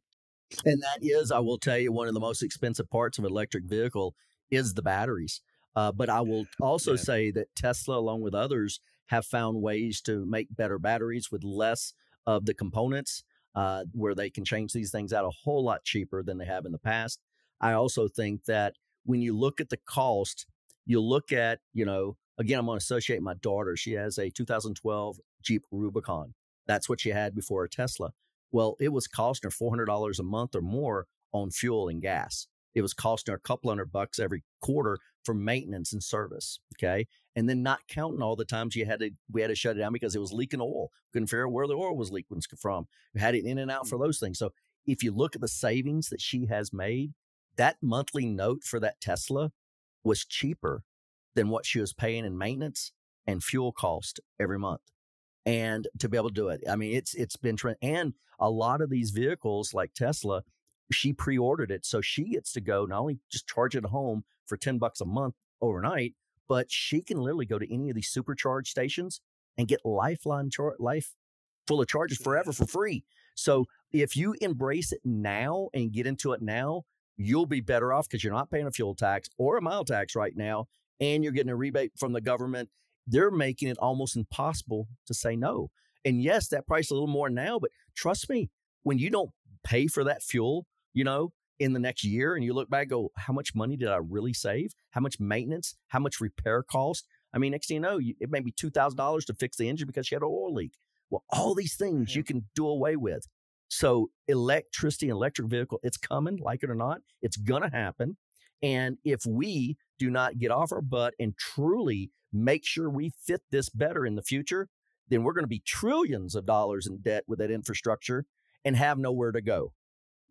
And that is, I will tell you, one of the most expensive parts of an electric vehicle is the batteries. Uh, but I will also yeah. say that Tesla, along with others, have found ways to make better batteries with less of the components, uh, where they can change these things out a whole lot cheaper than they have in the past. I also think that when you look at the cost, you look at, you know, again, I'm going to associate my daughter. She has a 2012 Jeep Rubicon. That's what she had before a Tesla. Well, it was costing her $400 a month or more on fuel and gas. It was costing her a couple hundred bucks every quarter for maintenance and service. Okay. And then not counting all the times you had to, we had to shut it down because it was leaking oil. Couldn't figure out where the oil was leaking from. We had it in and out mm. for those things. So if you look at the savings that she has made, that monthly note for that Tesla was cheaper than what she was paying in maintenance and fuel cost every month. And to be able to do it, I mean, it's it's been and a lot of these vehicles like Tesla, she pre-ordered it, so she gets to go not only just charge it at home for ten bucks a month overnight, but she can literally go to any of these supercharge stations and get lifeline char- life full of charges forever for free. So if you embrace it now and get into it now, you'll be better off because you're not paying a fuel tax or a mile tax right now, and you're getting a rebate from the government. They're making it almost impossible to say no. And yes, that price is a little more now, but trust me, when you don't pay for that fuel, you know, in the next year and you look back, go, how much money did I really save? How much maintenance? How much repair cost? I mean, next thing you know, it may be $2,000 to fix the engine because you had an oil leak. Well, all these things you can do away with. So electricity, and electric vehicle, it's coming, like it or not, it's going to happen. And if we do not get off our butt and truly make sure we fit this better in the future, then we're going to be trillions of dollars in debt with that infrastructure and have nowhere to go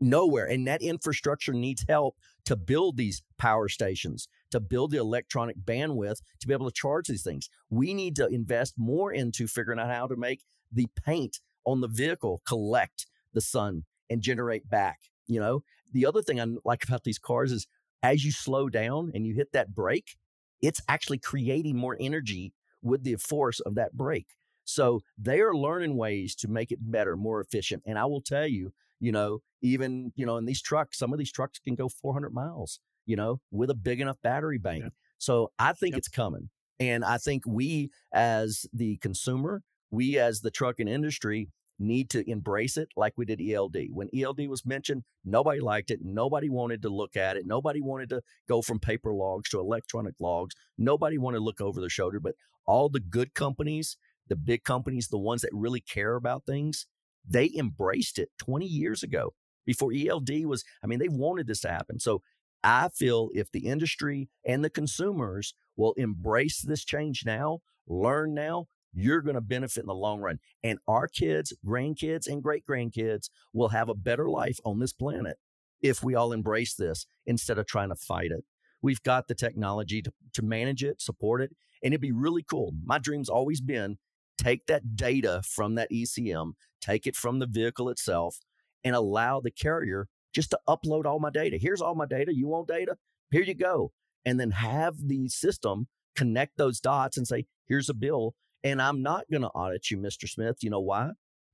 nowhere. And that infrastructure needs help to build these power stations, to build the electronic bandwidth to be able to charge these things. We need to invest more into figuring out how to make the paint on the vehicle collect the sun and generate back. You know, the other thing I like about these cars is as you slow down and you hit that brake, it's actually creating more energy with the force of that brake. So they are learning ways to make it better, more efficient. And I will tell you, you know, even, you know, in these trucks, some of these trucks can go 400 miles, you know, with a big enough battery bank. Yeah. So I think yep. it's coming. And I think we as the consumer, we as the trucking industry need to embrace it like we did ELD. When ELD was mentioned, nobody liked it. Nobody wanted to look at it. Nobody wanted to go from paper logs to electronic logs. Nobody wanted to look over their shoulder. But all the good companies, the big companies, the ones that really care about things, they embraced it 20 years ago before ELD was, I mean, they wanted this to happen. So I feel if the industry and the consumers will embrace this change now, learn now, you're going to benefit in the long run. And our kids, grandkids, and great grandkids will have a better life on this planet if we all embrace this instead of trying to fight it. We've got the technology to, to manage it, support it, and it'd be really cool. My dream's always been take that data from that ECM, take it from the vehicle itself, and allow the carrier just to upload all my data. Here's all my data. You want data? Here you go. And then have the system connect those dots and say, here's a bill. And I'm not going to audit you, Mr. Smith. You know why?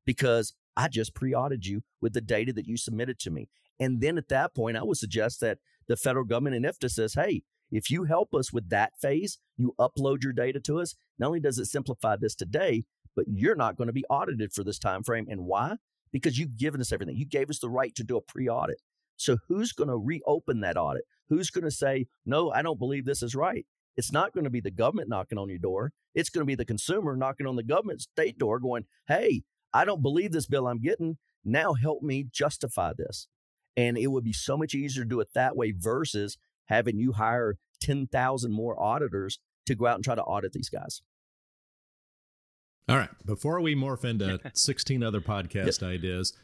Because I just pre audited you with the data that you submitted to me. And then at that point, I would suggest that the federal government and IFTA says, hey, if you help us with that phase, you upload your data to us. Not only does it simplify this today, but you're not going to be audited for this time frame. And why? Because you've given us everything. You gave us the right to do a pre-audit. So who's going to reopen that audit? Who's going to say, "No, I don't believe this is right." It's not going to be the government knocking on your door. It's going to be the consumer knocking on the government state door going, "Hey, I don't believe this bill I'm getting. Now help me justify this." And it would be so much easier to do it that way versus having you hire 10,000 more auditors to go out and try to audit these guys. All right. Before we morph into 16 other podcast ideas,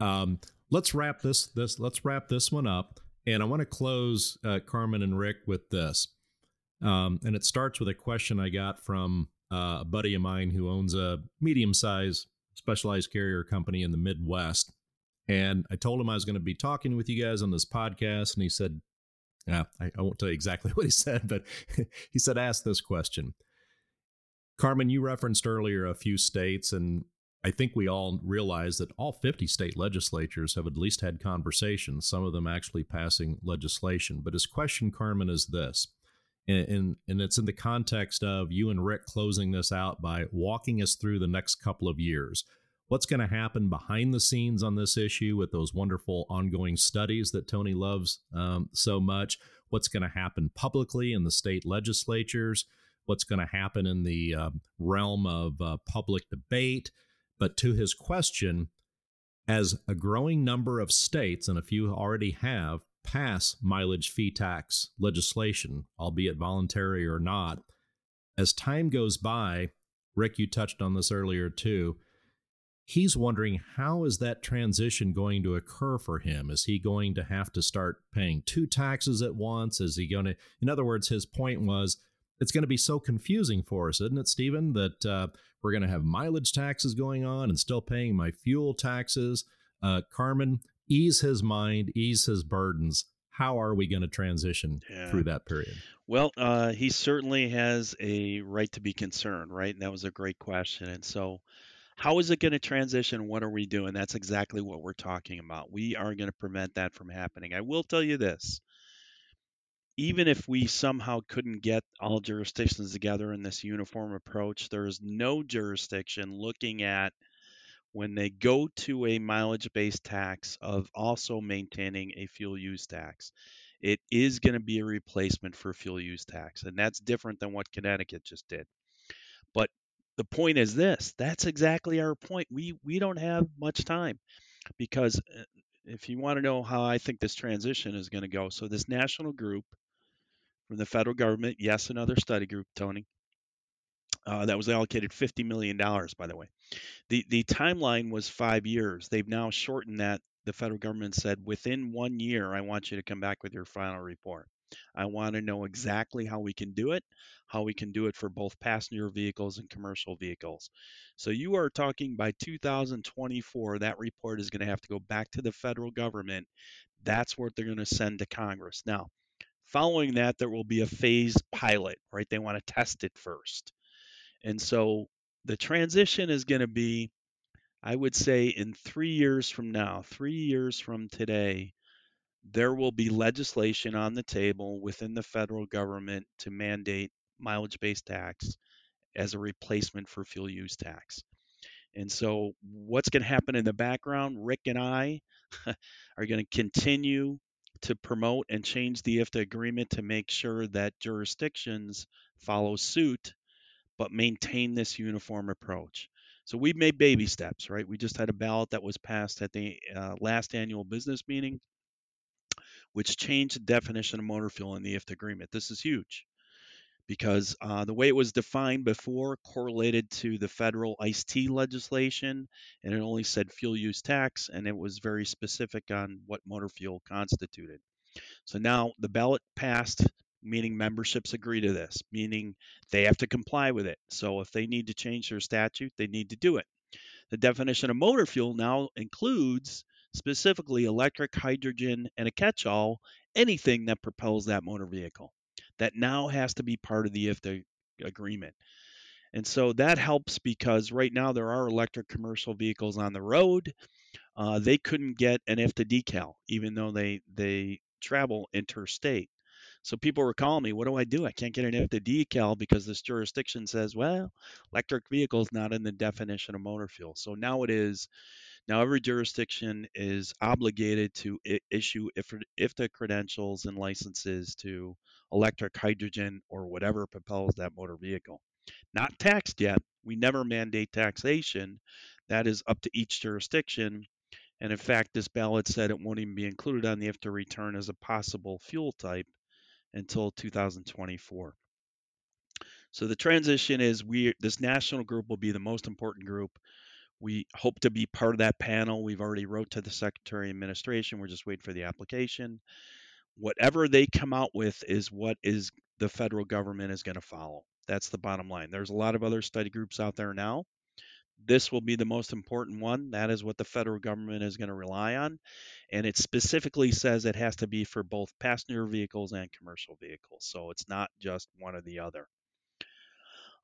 um, let's wrap this this let's wrap this one up, and I want to close uh, Carmen and Rick with this, um, and it starts with a question I got from uh, a buddy of mine who owns a medium sized specialized carrier company in the Midwest. And I told him I was going to be talking with you guys on this podcast. And he said, yeah, I, I won't tell you exactly what he said, but he said, ask this question. Carmen, you referenced earlier a few states, and I think we all realize that all 50 state legislatures have at least had conversations, some of them actually passing legislation. But his question, Carmen, is this. And, and, and it's in the context of you and Rick closing this out by walking us through the next couple of years what's going to happen behind the scenes on this issue with those wonderful ongoing studies that Tony loves um, so much, what's going to happen publicly in the state legislatures, what's going to happen in the uh, realm of uh, public debate. But to his question, as a growing number of states, and a few already have, pass mileage fee tax legislation, albeit voluntary or not, as time goes by, Rick, you touched on this earlier too he's wondering how is that transition going to occur for him is he going to have to start paying two taxes at once is he going to in other words his point was it's going to be so confusing for us isn't it steven that uh, we're going to have mileage taxes going on and still paying my fuel taxes uh, carmen ease his mind ease his burdens how are we going to transition yeah. through that period well uh, he certainly has a right to be concerned right and that was a great question and so how is it going to transition? What are we doing? That's exactly what we're talking about. We are going to prevent that from happening. I will tell you this even if we somehow couldn't get all jurisdictions together in this uniform approach, there is no jurisdiction looking at when they go to a mileage based tax of also maintaining a fuel use tax. It is going to be a replacement for fuel use tax, and that's different than what Connecticut just did. But the point is this that's exactly our point we we don't have much time because uh, if you want to know how i think this transition is going to go so this national group from the federal government yes another study group tony uh, that was allocated $50 million by the way the the timeline was five years they've now shortened that the federal government said within one year i want you to come back with your final report I want to know exactly how we can do it, how we can do it for both passenger vehicles and commercial vehicles. So you are talking by 2024, that report is going to have to go back to the federal government. That's what they're going to send to Congress. Now, following that, there will be a phased pilot, right? They want to test it first. And so the transition is going to be, I would say, in three years from now, three years from today, there will be legislation on the table within the federal government to mandate mileage based tax as a replacement for fuel use tax. And so, what's going to happen in the background? Rick and I are going to continue to promote and change the IFTA agreement to make sure that jurisdictions follow suit but maintain this uniform approach. So, we've made baby steps, right? We just had a ballot that was passed at the uh, last annual business meeting which changed the definition of motor fuel in the IFTA agreement. This is huge because uh, the way it was defined before correlated to the federal ISTEA legislation, and it only said fuel use tax, and it was very specific on what motor fuel constituted. So now the ballot passed, meaning memberships agree to this, meaning they have to comply with it. So if they need to change their statute, they need to do it. The definition of motor fuel now includes specifically electric, hydrogen, and a catch all, anything that propels that motor vehicle. That now has to be part of the IFTA agreement. And so that helps because right now there are electric commercial vehicles on the road. Uh, they couldn't get an IFTA decal, even though they, they travel interstate. So people were calling me, what do I do? I can't get an IFTA decal because this jurisdiction says, well, electric vehicle is not in the definition of motor fuel. So now it is now, every jurisdiction is obligated to I- issue if IFTA credentials and licenses to electric, hydrogen, or whatever propels that motor vehicle. Not taxed yet. We never mandate taxation. That is up to each jurisdiction. And in fact, this ballot said it won't even be included on the IFTA return as a possible fuel type until 2024. So the transition is we this national group will be the most important group We hope to be part of that panel. We've already wrote to the Secretary of Administration. We're just waiting for the application. Whatever they come out with is what is the federal government is going to follow. That's the bottom line. There's a lot of other study groups out there now. This will be the most important one. That is what the federal government is going to rely on. And it specifically says it has to be for both passenger vehicles and commercial vehicles. So it's not just one or the other.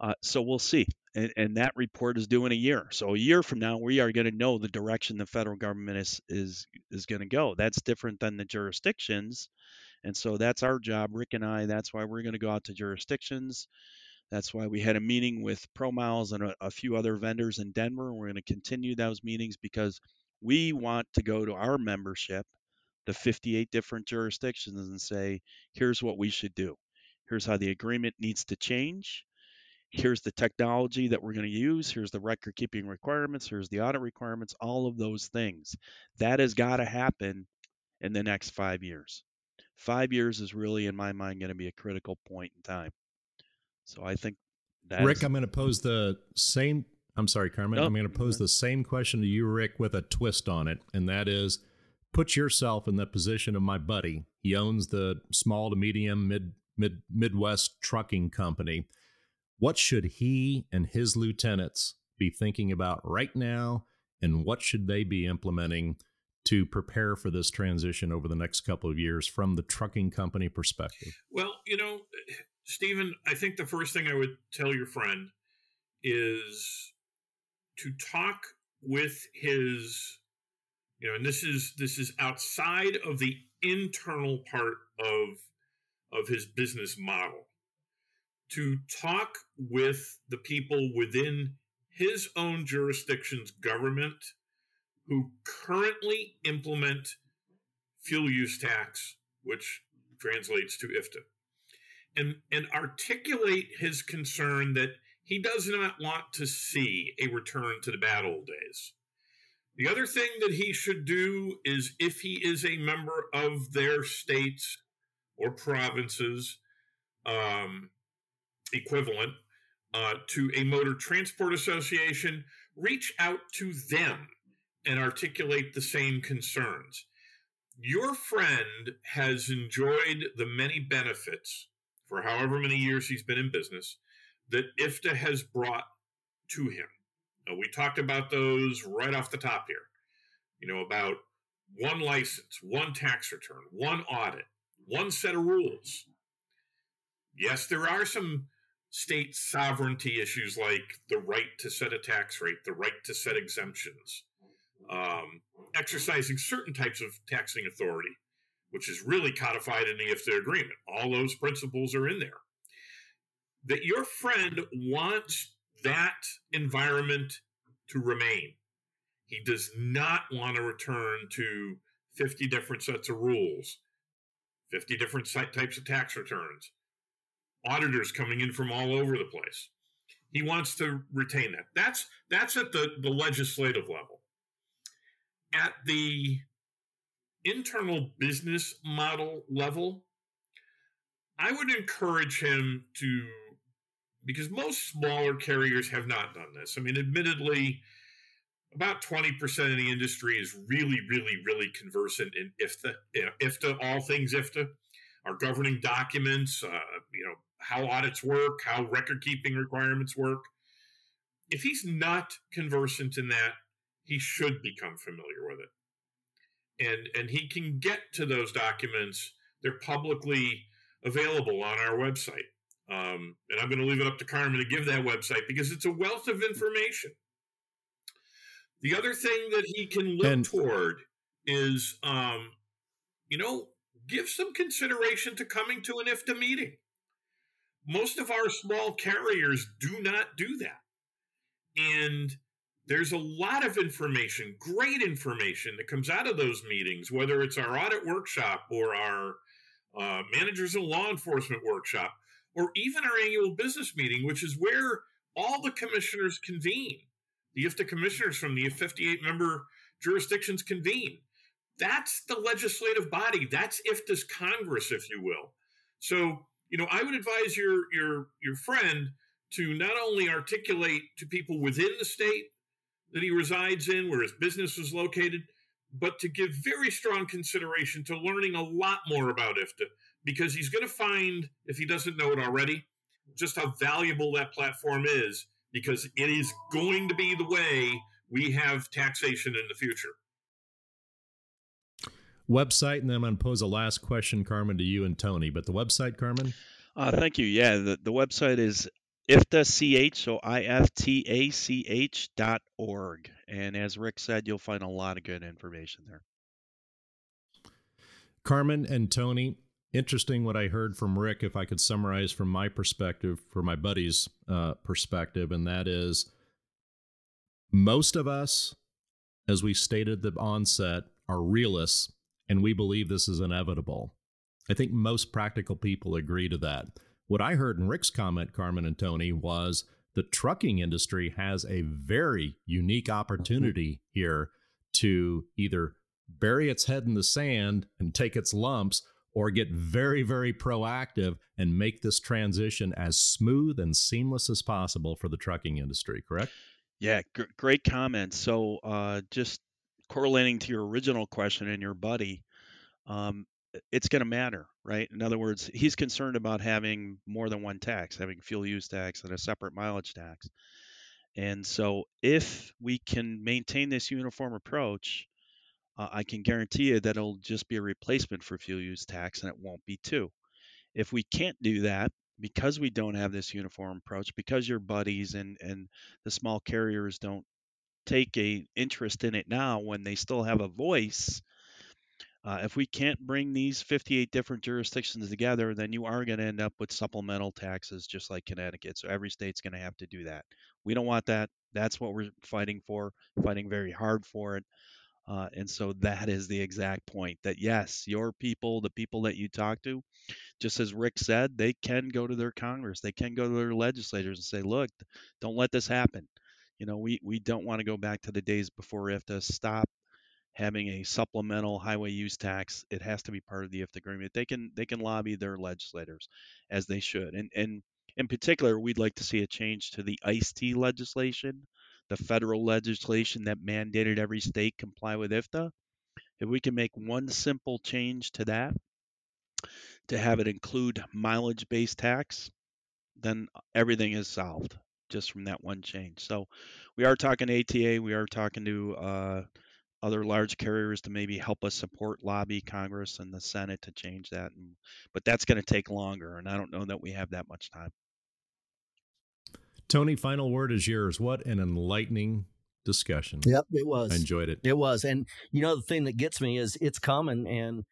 Uh, so we'll see. And, and, that report is due in a year. So a year from now, we are going to know the direction the federal government is is is going to go. That's different than the jurisdictions, and so that's our job, Rick and I. That's why we're going to go out to jurisdictions. That's why we had a meeting with ProMiles and a, a few other vendors in Denver. We're going to continue those meetings because we want to go to our membership, the 58 different jurisdictions, and say, here's what we should do. Here's how the agreement needs to change here's the technology that we're going to use here's the record keeping requirements here's the audit requirements all of those things. That has got to happen in the next five years. Five years is really in my mind going to be a critical point in time. So i think that rick is, i'm going to pose the same i'm sorry carmen i'm going to pose the same question to you rick with a twist on it and that is put yourself in the position of my buddy. He owns the small to medium mid mid midwest trucking company what should he and his lieutenants be thinking about right now, and what should they be implementing to prepare for this transition over the next couple of years from the trucking company perspective? Well, you know, Steven, I think the first thing I would tell your friend is to talk with his you know and this is this is outside of the internal part of of his business model to talk with the people within his own jurisdiction's government who currently implement fuel use tax, which translates to IFTA, and, and articulate his concern that he does not want to see a return to the bad old days. The other thing that he should do is if he is a member of their states or provinces, um, equivalent uh, to a motor transport association, reach out to them and articulate the same concerns. Your friend has enjoyed the many benefits for however many years he's been in business that IFTA has brought to him. Now, we talked about those right off the top here. You know, about one license, one tax return, one audit, one set of rules. Yes, there are some state sovereignty issues like the right to set a tax rate, the right to set exemptions, um, exercising certain types of taxing authority, which is really codified in the IFTA agreement. All those principles are in there. That your friend wants that environment to remain. He does not want to return to 50 different sets of rules, 50 different types of tax returns, auditors coming in from all over the place. He wants to retain that. That's that's at the, the legislative level. At the internal business model level, I would encourage him to because most smaller carriers have not done this. I mean, admittedly, about 20% of the industry is really, really, really conversant in IFTA, you know, IFTA, all things IFTA, our governing documents, uh, you know, how audits work, how record keeping requirements work. If he's not conversant in that, he should become familiar with it. And and he can get to those documents. They're publicly available on our website. Um, and I'm going to leave it up to Carmen to give that website because it's a wealth of information. The other thing that he can look and, toward is, um, you know, give some consideration to coming to an IFTA meeting. Most of our small carriers do not do that. And there's a lot of information, great information that comes out of those meetings, whether it's our audit workshop or our uh, managers and law enforcement workshop, or even our annual business meeting, which is where all the commissioners convene. The IFTA commissioners from the 58 member jurisdictions convene. That's the legislative body. That's IFTA's Congress, if you will. So you know, I would advise your your your friend to not only articulate to people within the state, that he resides in, where his business is located, but to give very strong consideration to learning a lot more about IFTA because he's going to find, if he doesn't know it already, just how valuable that platform is because it is going to be the way we have taxation in the future. Website, and then I'm going to pose a last question, Carmen, to you and Tony. But the website, Carmen? Uh, thank you. Yeah, the, the website is IFTACH, so I-F-T-A-C-H dot org. And as Rick said, you'll find a lot of good information there. Carmen and Tony, interesting what I heard from Rick, if I could summarize from my perspective, from my buddy's uh, perspective, and that is most of us, as we stated at the onset, are realists and we believe this is inevitable. I think most practical people agree to that. What I heard in Rick's comment, Carmen and Tony, was the trucking industry has a very unique opportunity here to either bury its head in the sand and take its lumps or get very, very proactive and make this transition as smooth and seamless as possible for the trucking industry, correct? Yeah, gr- great comment. So, uh, just correlating to your original question and your buddy, um, it's going to matter, right? In other words, he's concerned about having more than one tax, having fuel use tax and a separate mileage tax. And so, if we can maintain this uniform approach, uh, I can guarantee you that it'll just be a replacement for fuel use tax and it won't be two. If we can't do that, because we don't have this uniform approach, because your buddies and, and the small carriers don't take a interest in it now when they still have a voice, uh, if we can't bring these 58 different jurisdictions together, then you are going to end up with supplemental taxes just like Connecticut. So every state's going to have to do that. We don't want that. That's what we're fighting for, fighting very hard for it. Uh, and so that is the exact point that yes, your people, the people that you talk to, just as Rick said, they can go to their Congress, they can go to their legislators and say, look, don't let this happen. You know, we, we don't want to go back to the days before to stop having a supplemental highway use tax. It has to be part of the IFTA agreement. They can they can lobby their legislators as they should. And and in particular, we'd like to see a change to the ISTEA legislation, the federal legislation that mandated every state comply with IFTA. If we can make one simple change to that, to have it include mileage-based tax, then everything is solved just from that one change. So we are talking ATA, we are talking to uh, other large carriers to maybe help us support lobby Congress and the Senate to change that. And, but that's going to take longer, and I don't know that we have that much time. Tony, final word is yours. What an enlightening discussion. Yep, it was. I enjoyed it. It was. And you know, the thing that gets me is it's coming and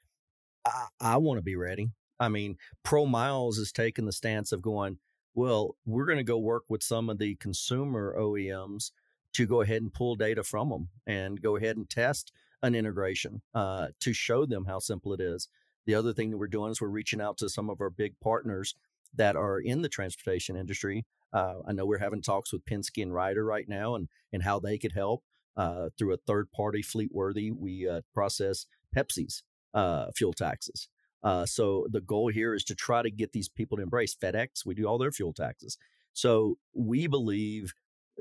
I, I want to be ready. I mean, ProMiles is taking the stance of going, well, we're going to go work with some of the consumer OEMs to go ahead and pull data from them and go ahead and test an integration uh, to show them how simple it is. The other thing that we're doing is we're reaching out to some of our big partners that are in the transportation industry. Uh, I know we're having talks with Penske and Ryder right now and, and how they could help. Uh, through a third party, Fleetworthy, we uh, process Pepsi's uh, fuel taxes. Uh, so the goal here is to try to get these people to embrace FedEx. We do all their fuel taxes. So we believe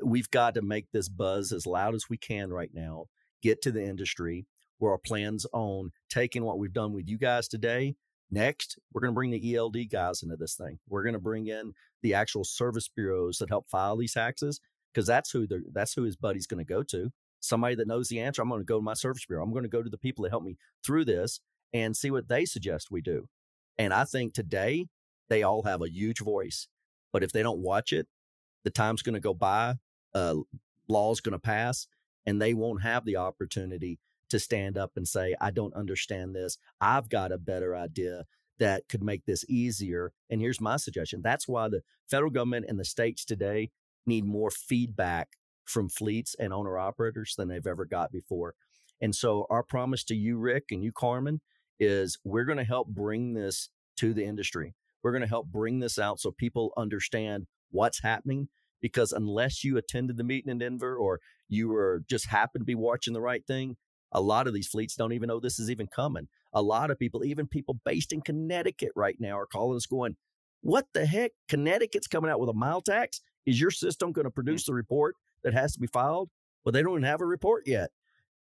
we've got to make this buzz as loud as we can right now, get to the industry where our plans on taking what we've done with you guys today. Next, we're going to bring the ELD guys into this thing. We're going to bring in the actual service bureaus that help file these taxes because that's who that's who his buddy's going to go to. Somebody that knows the answer. I'm going to go to my service bureau. I'm going to go to the people that help me through this and see what they suggest we do. And I think today they all have a huge voice. But if they don't watch it, the time's going to go by uh, law is going to pass, and they won't have the opportunity to stand up and say, I don't understand this. I've got a better idea that could make this easier. And here's my suggestion. That's why the federal government and the states today need more feedback from fleets and owner operators than they've ever got before. And so our promise to you, Rick, and you, Carmen, is we're going to help bring this to the industry. We're going to help bring this out so people understand what's happening because unless you attended the meeting in Denver or you were just happened to be watching the right thing, a lot of these fleets don't even know this is even coming. A lot of people, even people based in Connecticut right now, are calling us going, What the heck? Connecticut's coming out with a mile tax? Is your system going to produce the report that has to be filed? Well, they don't even have a report yet.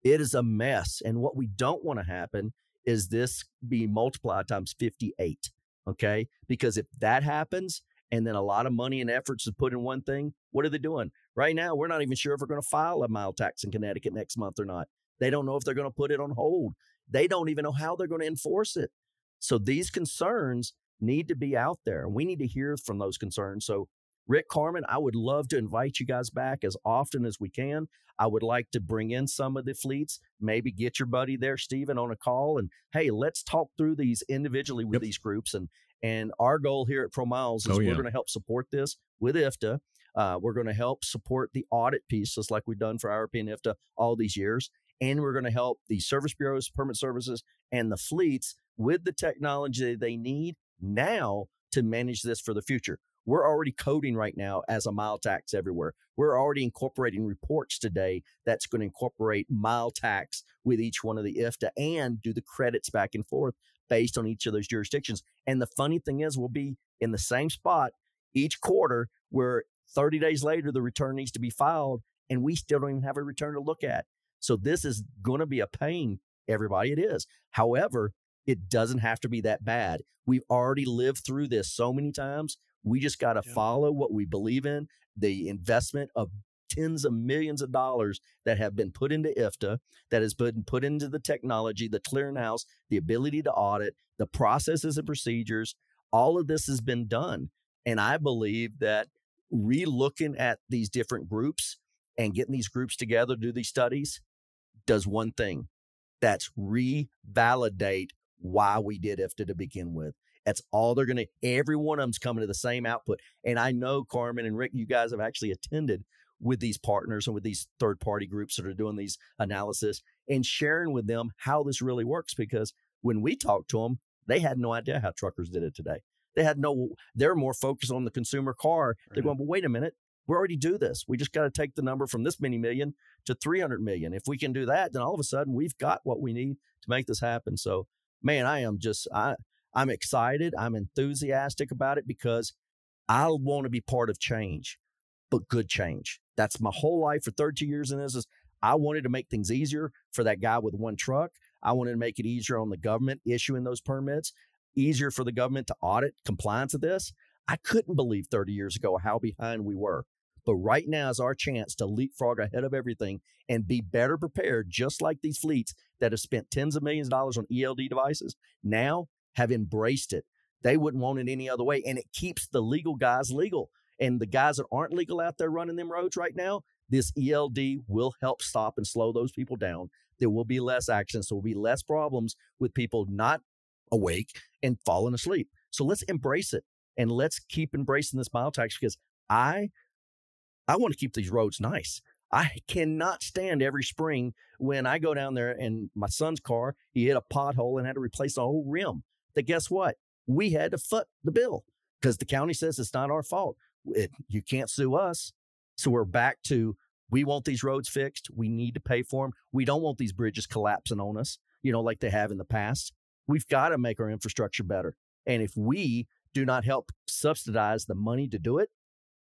It is a mess. And what we don't want to happen is this be multiplied times 58. Okay. Because if that happens, and then a lot of money and efforts is put in one thing, what are they doing? Right now, we're not even sure if we're going to file a mile tax in Connecticut next month or not. They don't know if they're going to put it on hold. They don't even know how they're going to enforce it. So these concerns need to be out there. and We need to hear from those concerns. So, Rick Carmen, I would love to invite you guys back as often as we can. I would like to bring in some of the fleets, maybe get your buddy there, Steven, on a call and hey, let's talk through these individually with yep. these groups. And and our goal here at ProMiles is oh, yeah. we're going to help support this with IFTA. Uh, we're going to help support the audit piece, just like we've done for IRP and IFTA all these years. And we're going to help the service bureaus, permit services, and the fleets with the technology they need now to manage this for the future. We're already coding right now as a mile tax everywhere. We're already incorporating reports today that's going to incorporate mile tax with each one of the IFTA and do the credits back and forth based on each of those jurisdictions. And the funny thing is, we'll be in the same spot each quarter where 30 days later the return needs to be filed and we still don't even have a return to look at. So this is going to be a pain, everybody. It is. However, it doesn't have to be that bad. We've already lived through this so many times. We just got to yeah. follow what we believe in. The investment of tens of millions of dollars that have been put into IFTA, that has been put into the technology, the clearinghouse, the ability to audit, the processes and procedures. All of this has been done. And I believe that re-looking at these different groups and getting these groups together to do these studies does one thing. That's revalidate why we did IFTA to begin with. That's all they're going to, every one of them's coming to the same output. And I know Carmen and Rick, you guys have actually attended with these partners and with these third party groups that are doing these analysis and sharing with them how this really works. Because when we talked to them, they had no idea how truckers did it today. They had no, they're more focused on the consumer car. They're mm-hmm. going, but wait a minute, we already do this. We just got to take the number from this many million to 300 million. If we can do that, then all of a sudden we've got what we need to make this happen. So, man, I am just, I, I'm excited. I'm enthusiastic about it because I want to be part of change, but good change. That's my whole life for 32 years in this is I wanted to make things easier for that guy with one truck. I wanted to make it easier on the government issuing those permits, easier for the government to audit compliance of this. I couldn't believe 30 years ago how behind we were. But right now is our chance to leapfrog ahead of everything and be better prepared, just like these fleets that have spent tens of millions of dollars on ELD devices now have embraced it. They wouldn't want it any other way. And it keeps the legal guys legal. And the guys that aren't legal out there running them roads right now, this ELD will help stop and slow those people down. There will be less accidents. There will be less problems with people not awake and falling asleep. So let's embrace it and let's keep embracing this mile tax because I I want to keep these roads nice. I cannot stand every spring when I go down there and my son's car, he hit a pothole and had to replace the whole rim. That guess what? We had to foot the bill because the county says it's not our fault. It, you can't sue us. So we're back to we want these roads fixed. We need to pay for them. We don't want these bridges collapsing on us, you know, like they have in the past. We've got to make our infrastructure better. And if we do not help subsidize the money to do it,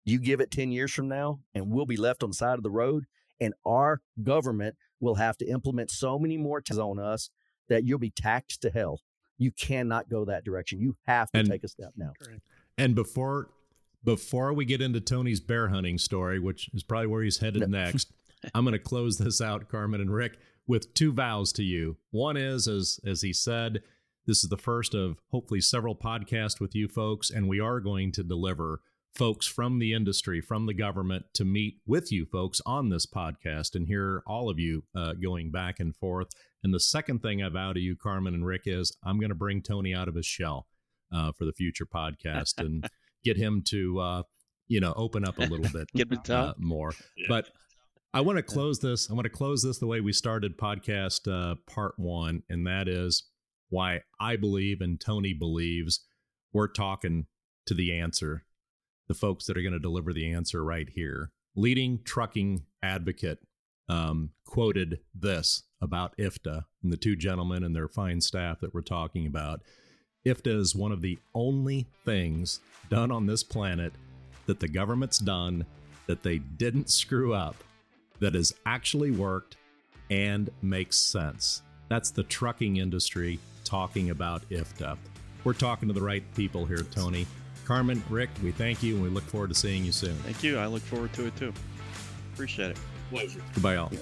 you give it 10 years from now and we'll be left on the side of the road and our government will have to implement so many more taxes on us that you'll be taxed to hell. You cannot go that direction. You have to and, take a step now. And before before we get into Tony's bear hunting story, which is probably where he's headed no. next, I'm going to close this out, Carmen and Rick, with two vows to you. One is, as as he said, this is the first of hopefully several podcasts with you folks, and we are going to deliver folks from the industry, from the government, to meet with you folks on this podcast and hear all of you uh, going back and forth. And the second thing I vow to you, Carmen and Rick, is I'm going to bring Tony out of his shell uh, for the future podcast and get him to, uh, you know, open up a little bit get uh, more. Yeah. But I want to close this. I want to close this the way we started podcast uh, part one, and that is why I believe and Tony believes we're talking to the answer the folks that are going to deliver the answer right here. Leading trucking advocate um, quoted this about IFTA and the two gentlemen and their fine staff that we're talking about. IFTA is one of the only things done on this planet that the government's done that they didn't screw up that has actually worked and makes sense. That's the trucking industry talking about IFTA. We're talking to the right people here, Tony. Carmen, Rick, we thank you and we look forward to seeing you soon. Thank you. I look forward to it too. Appreciate it. Pleasure. Goodbye, all. Yeah.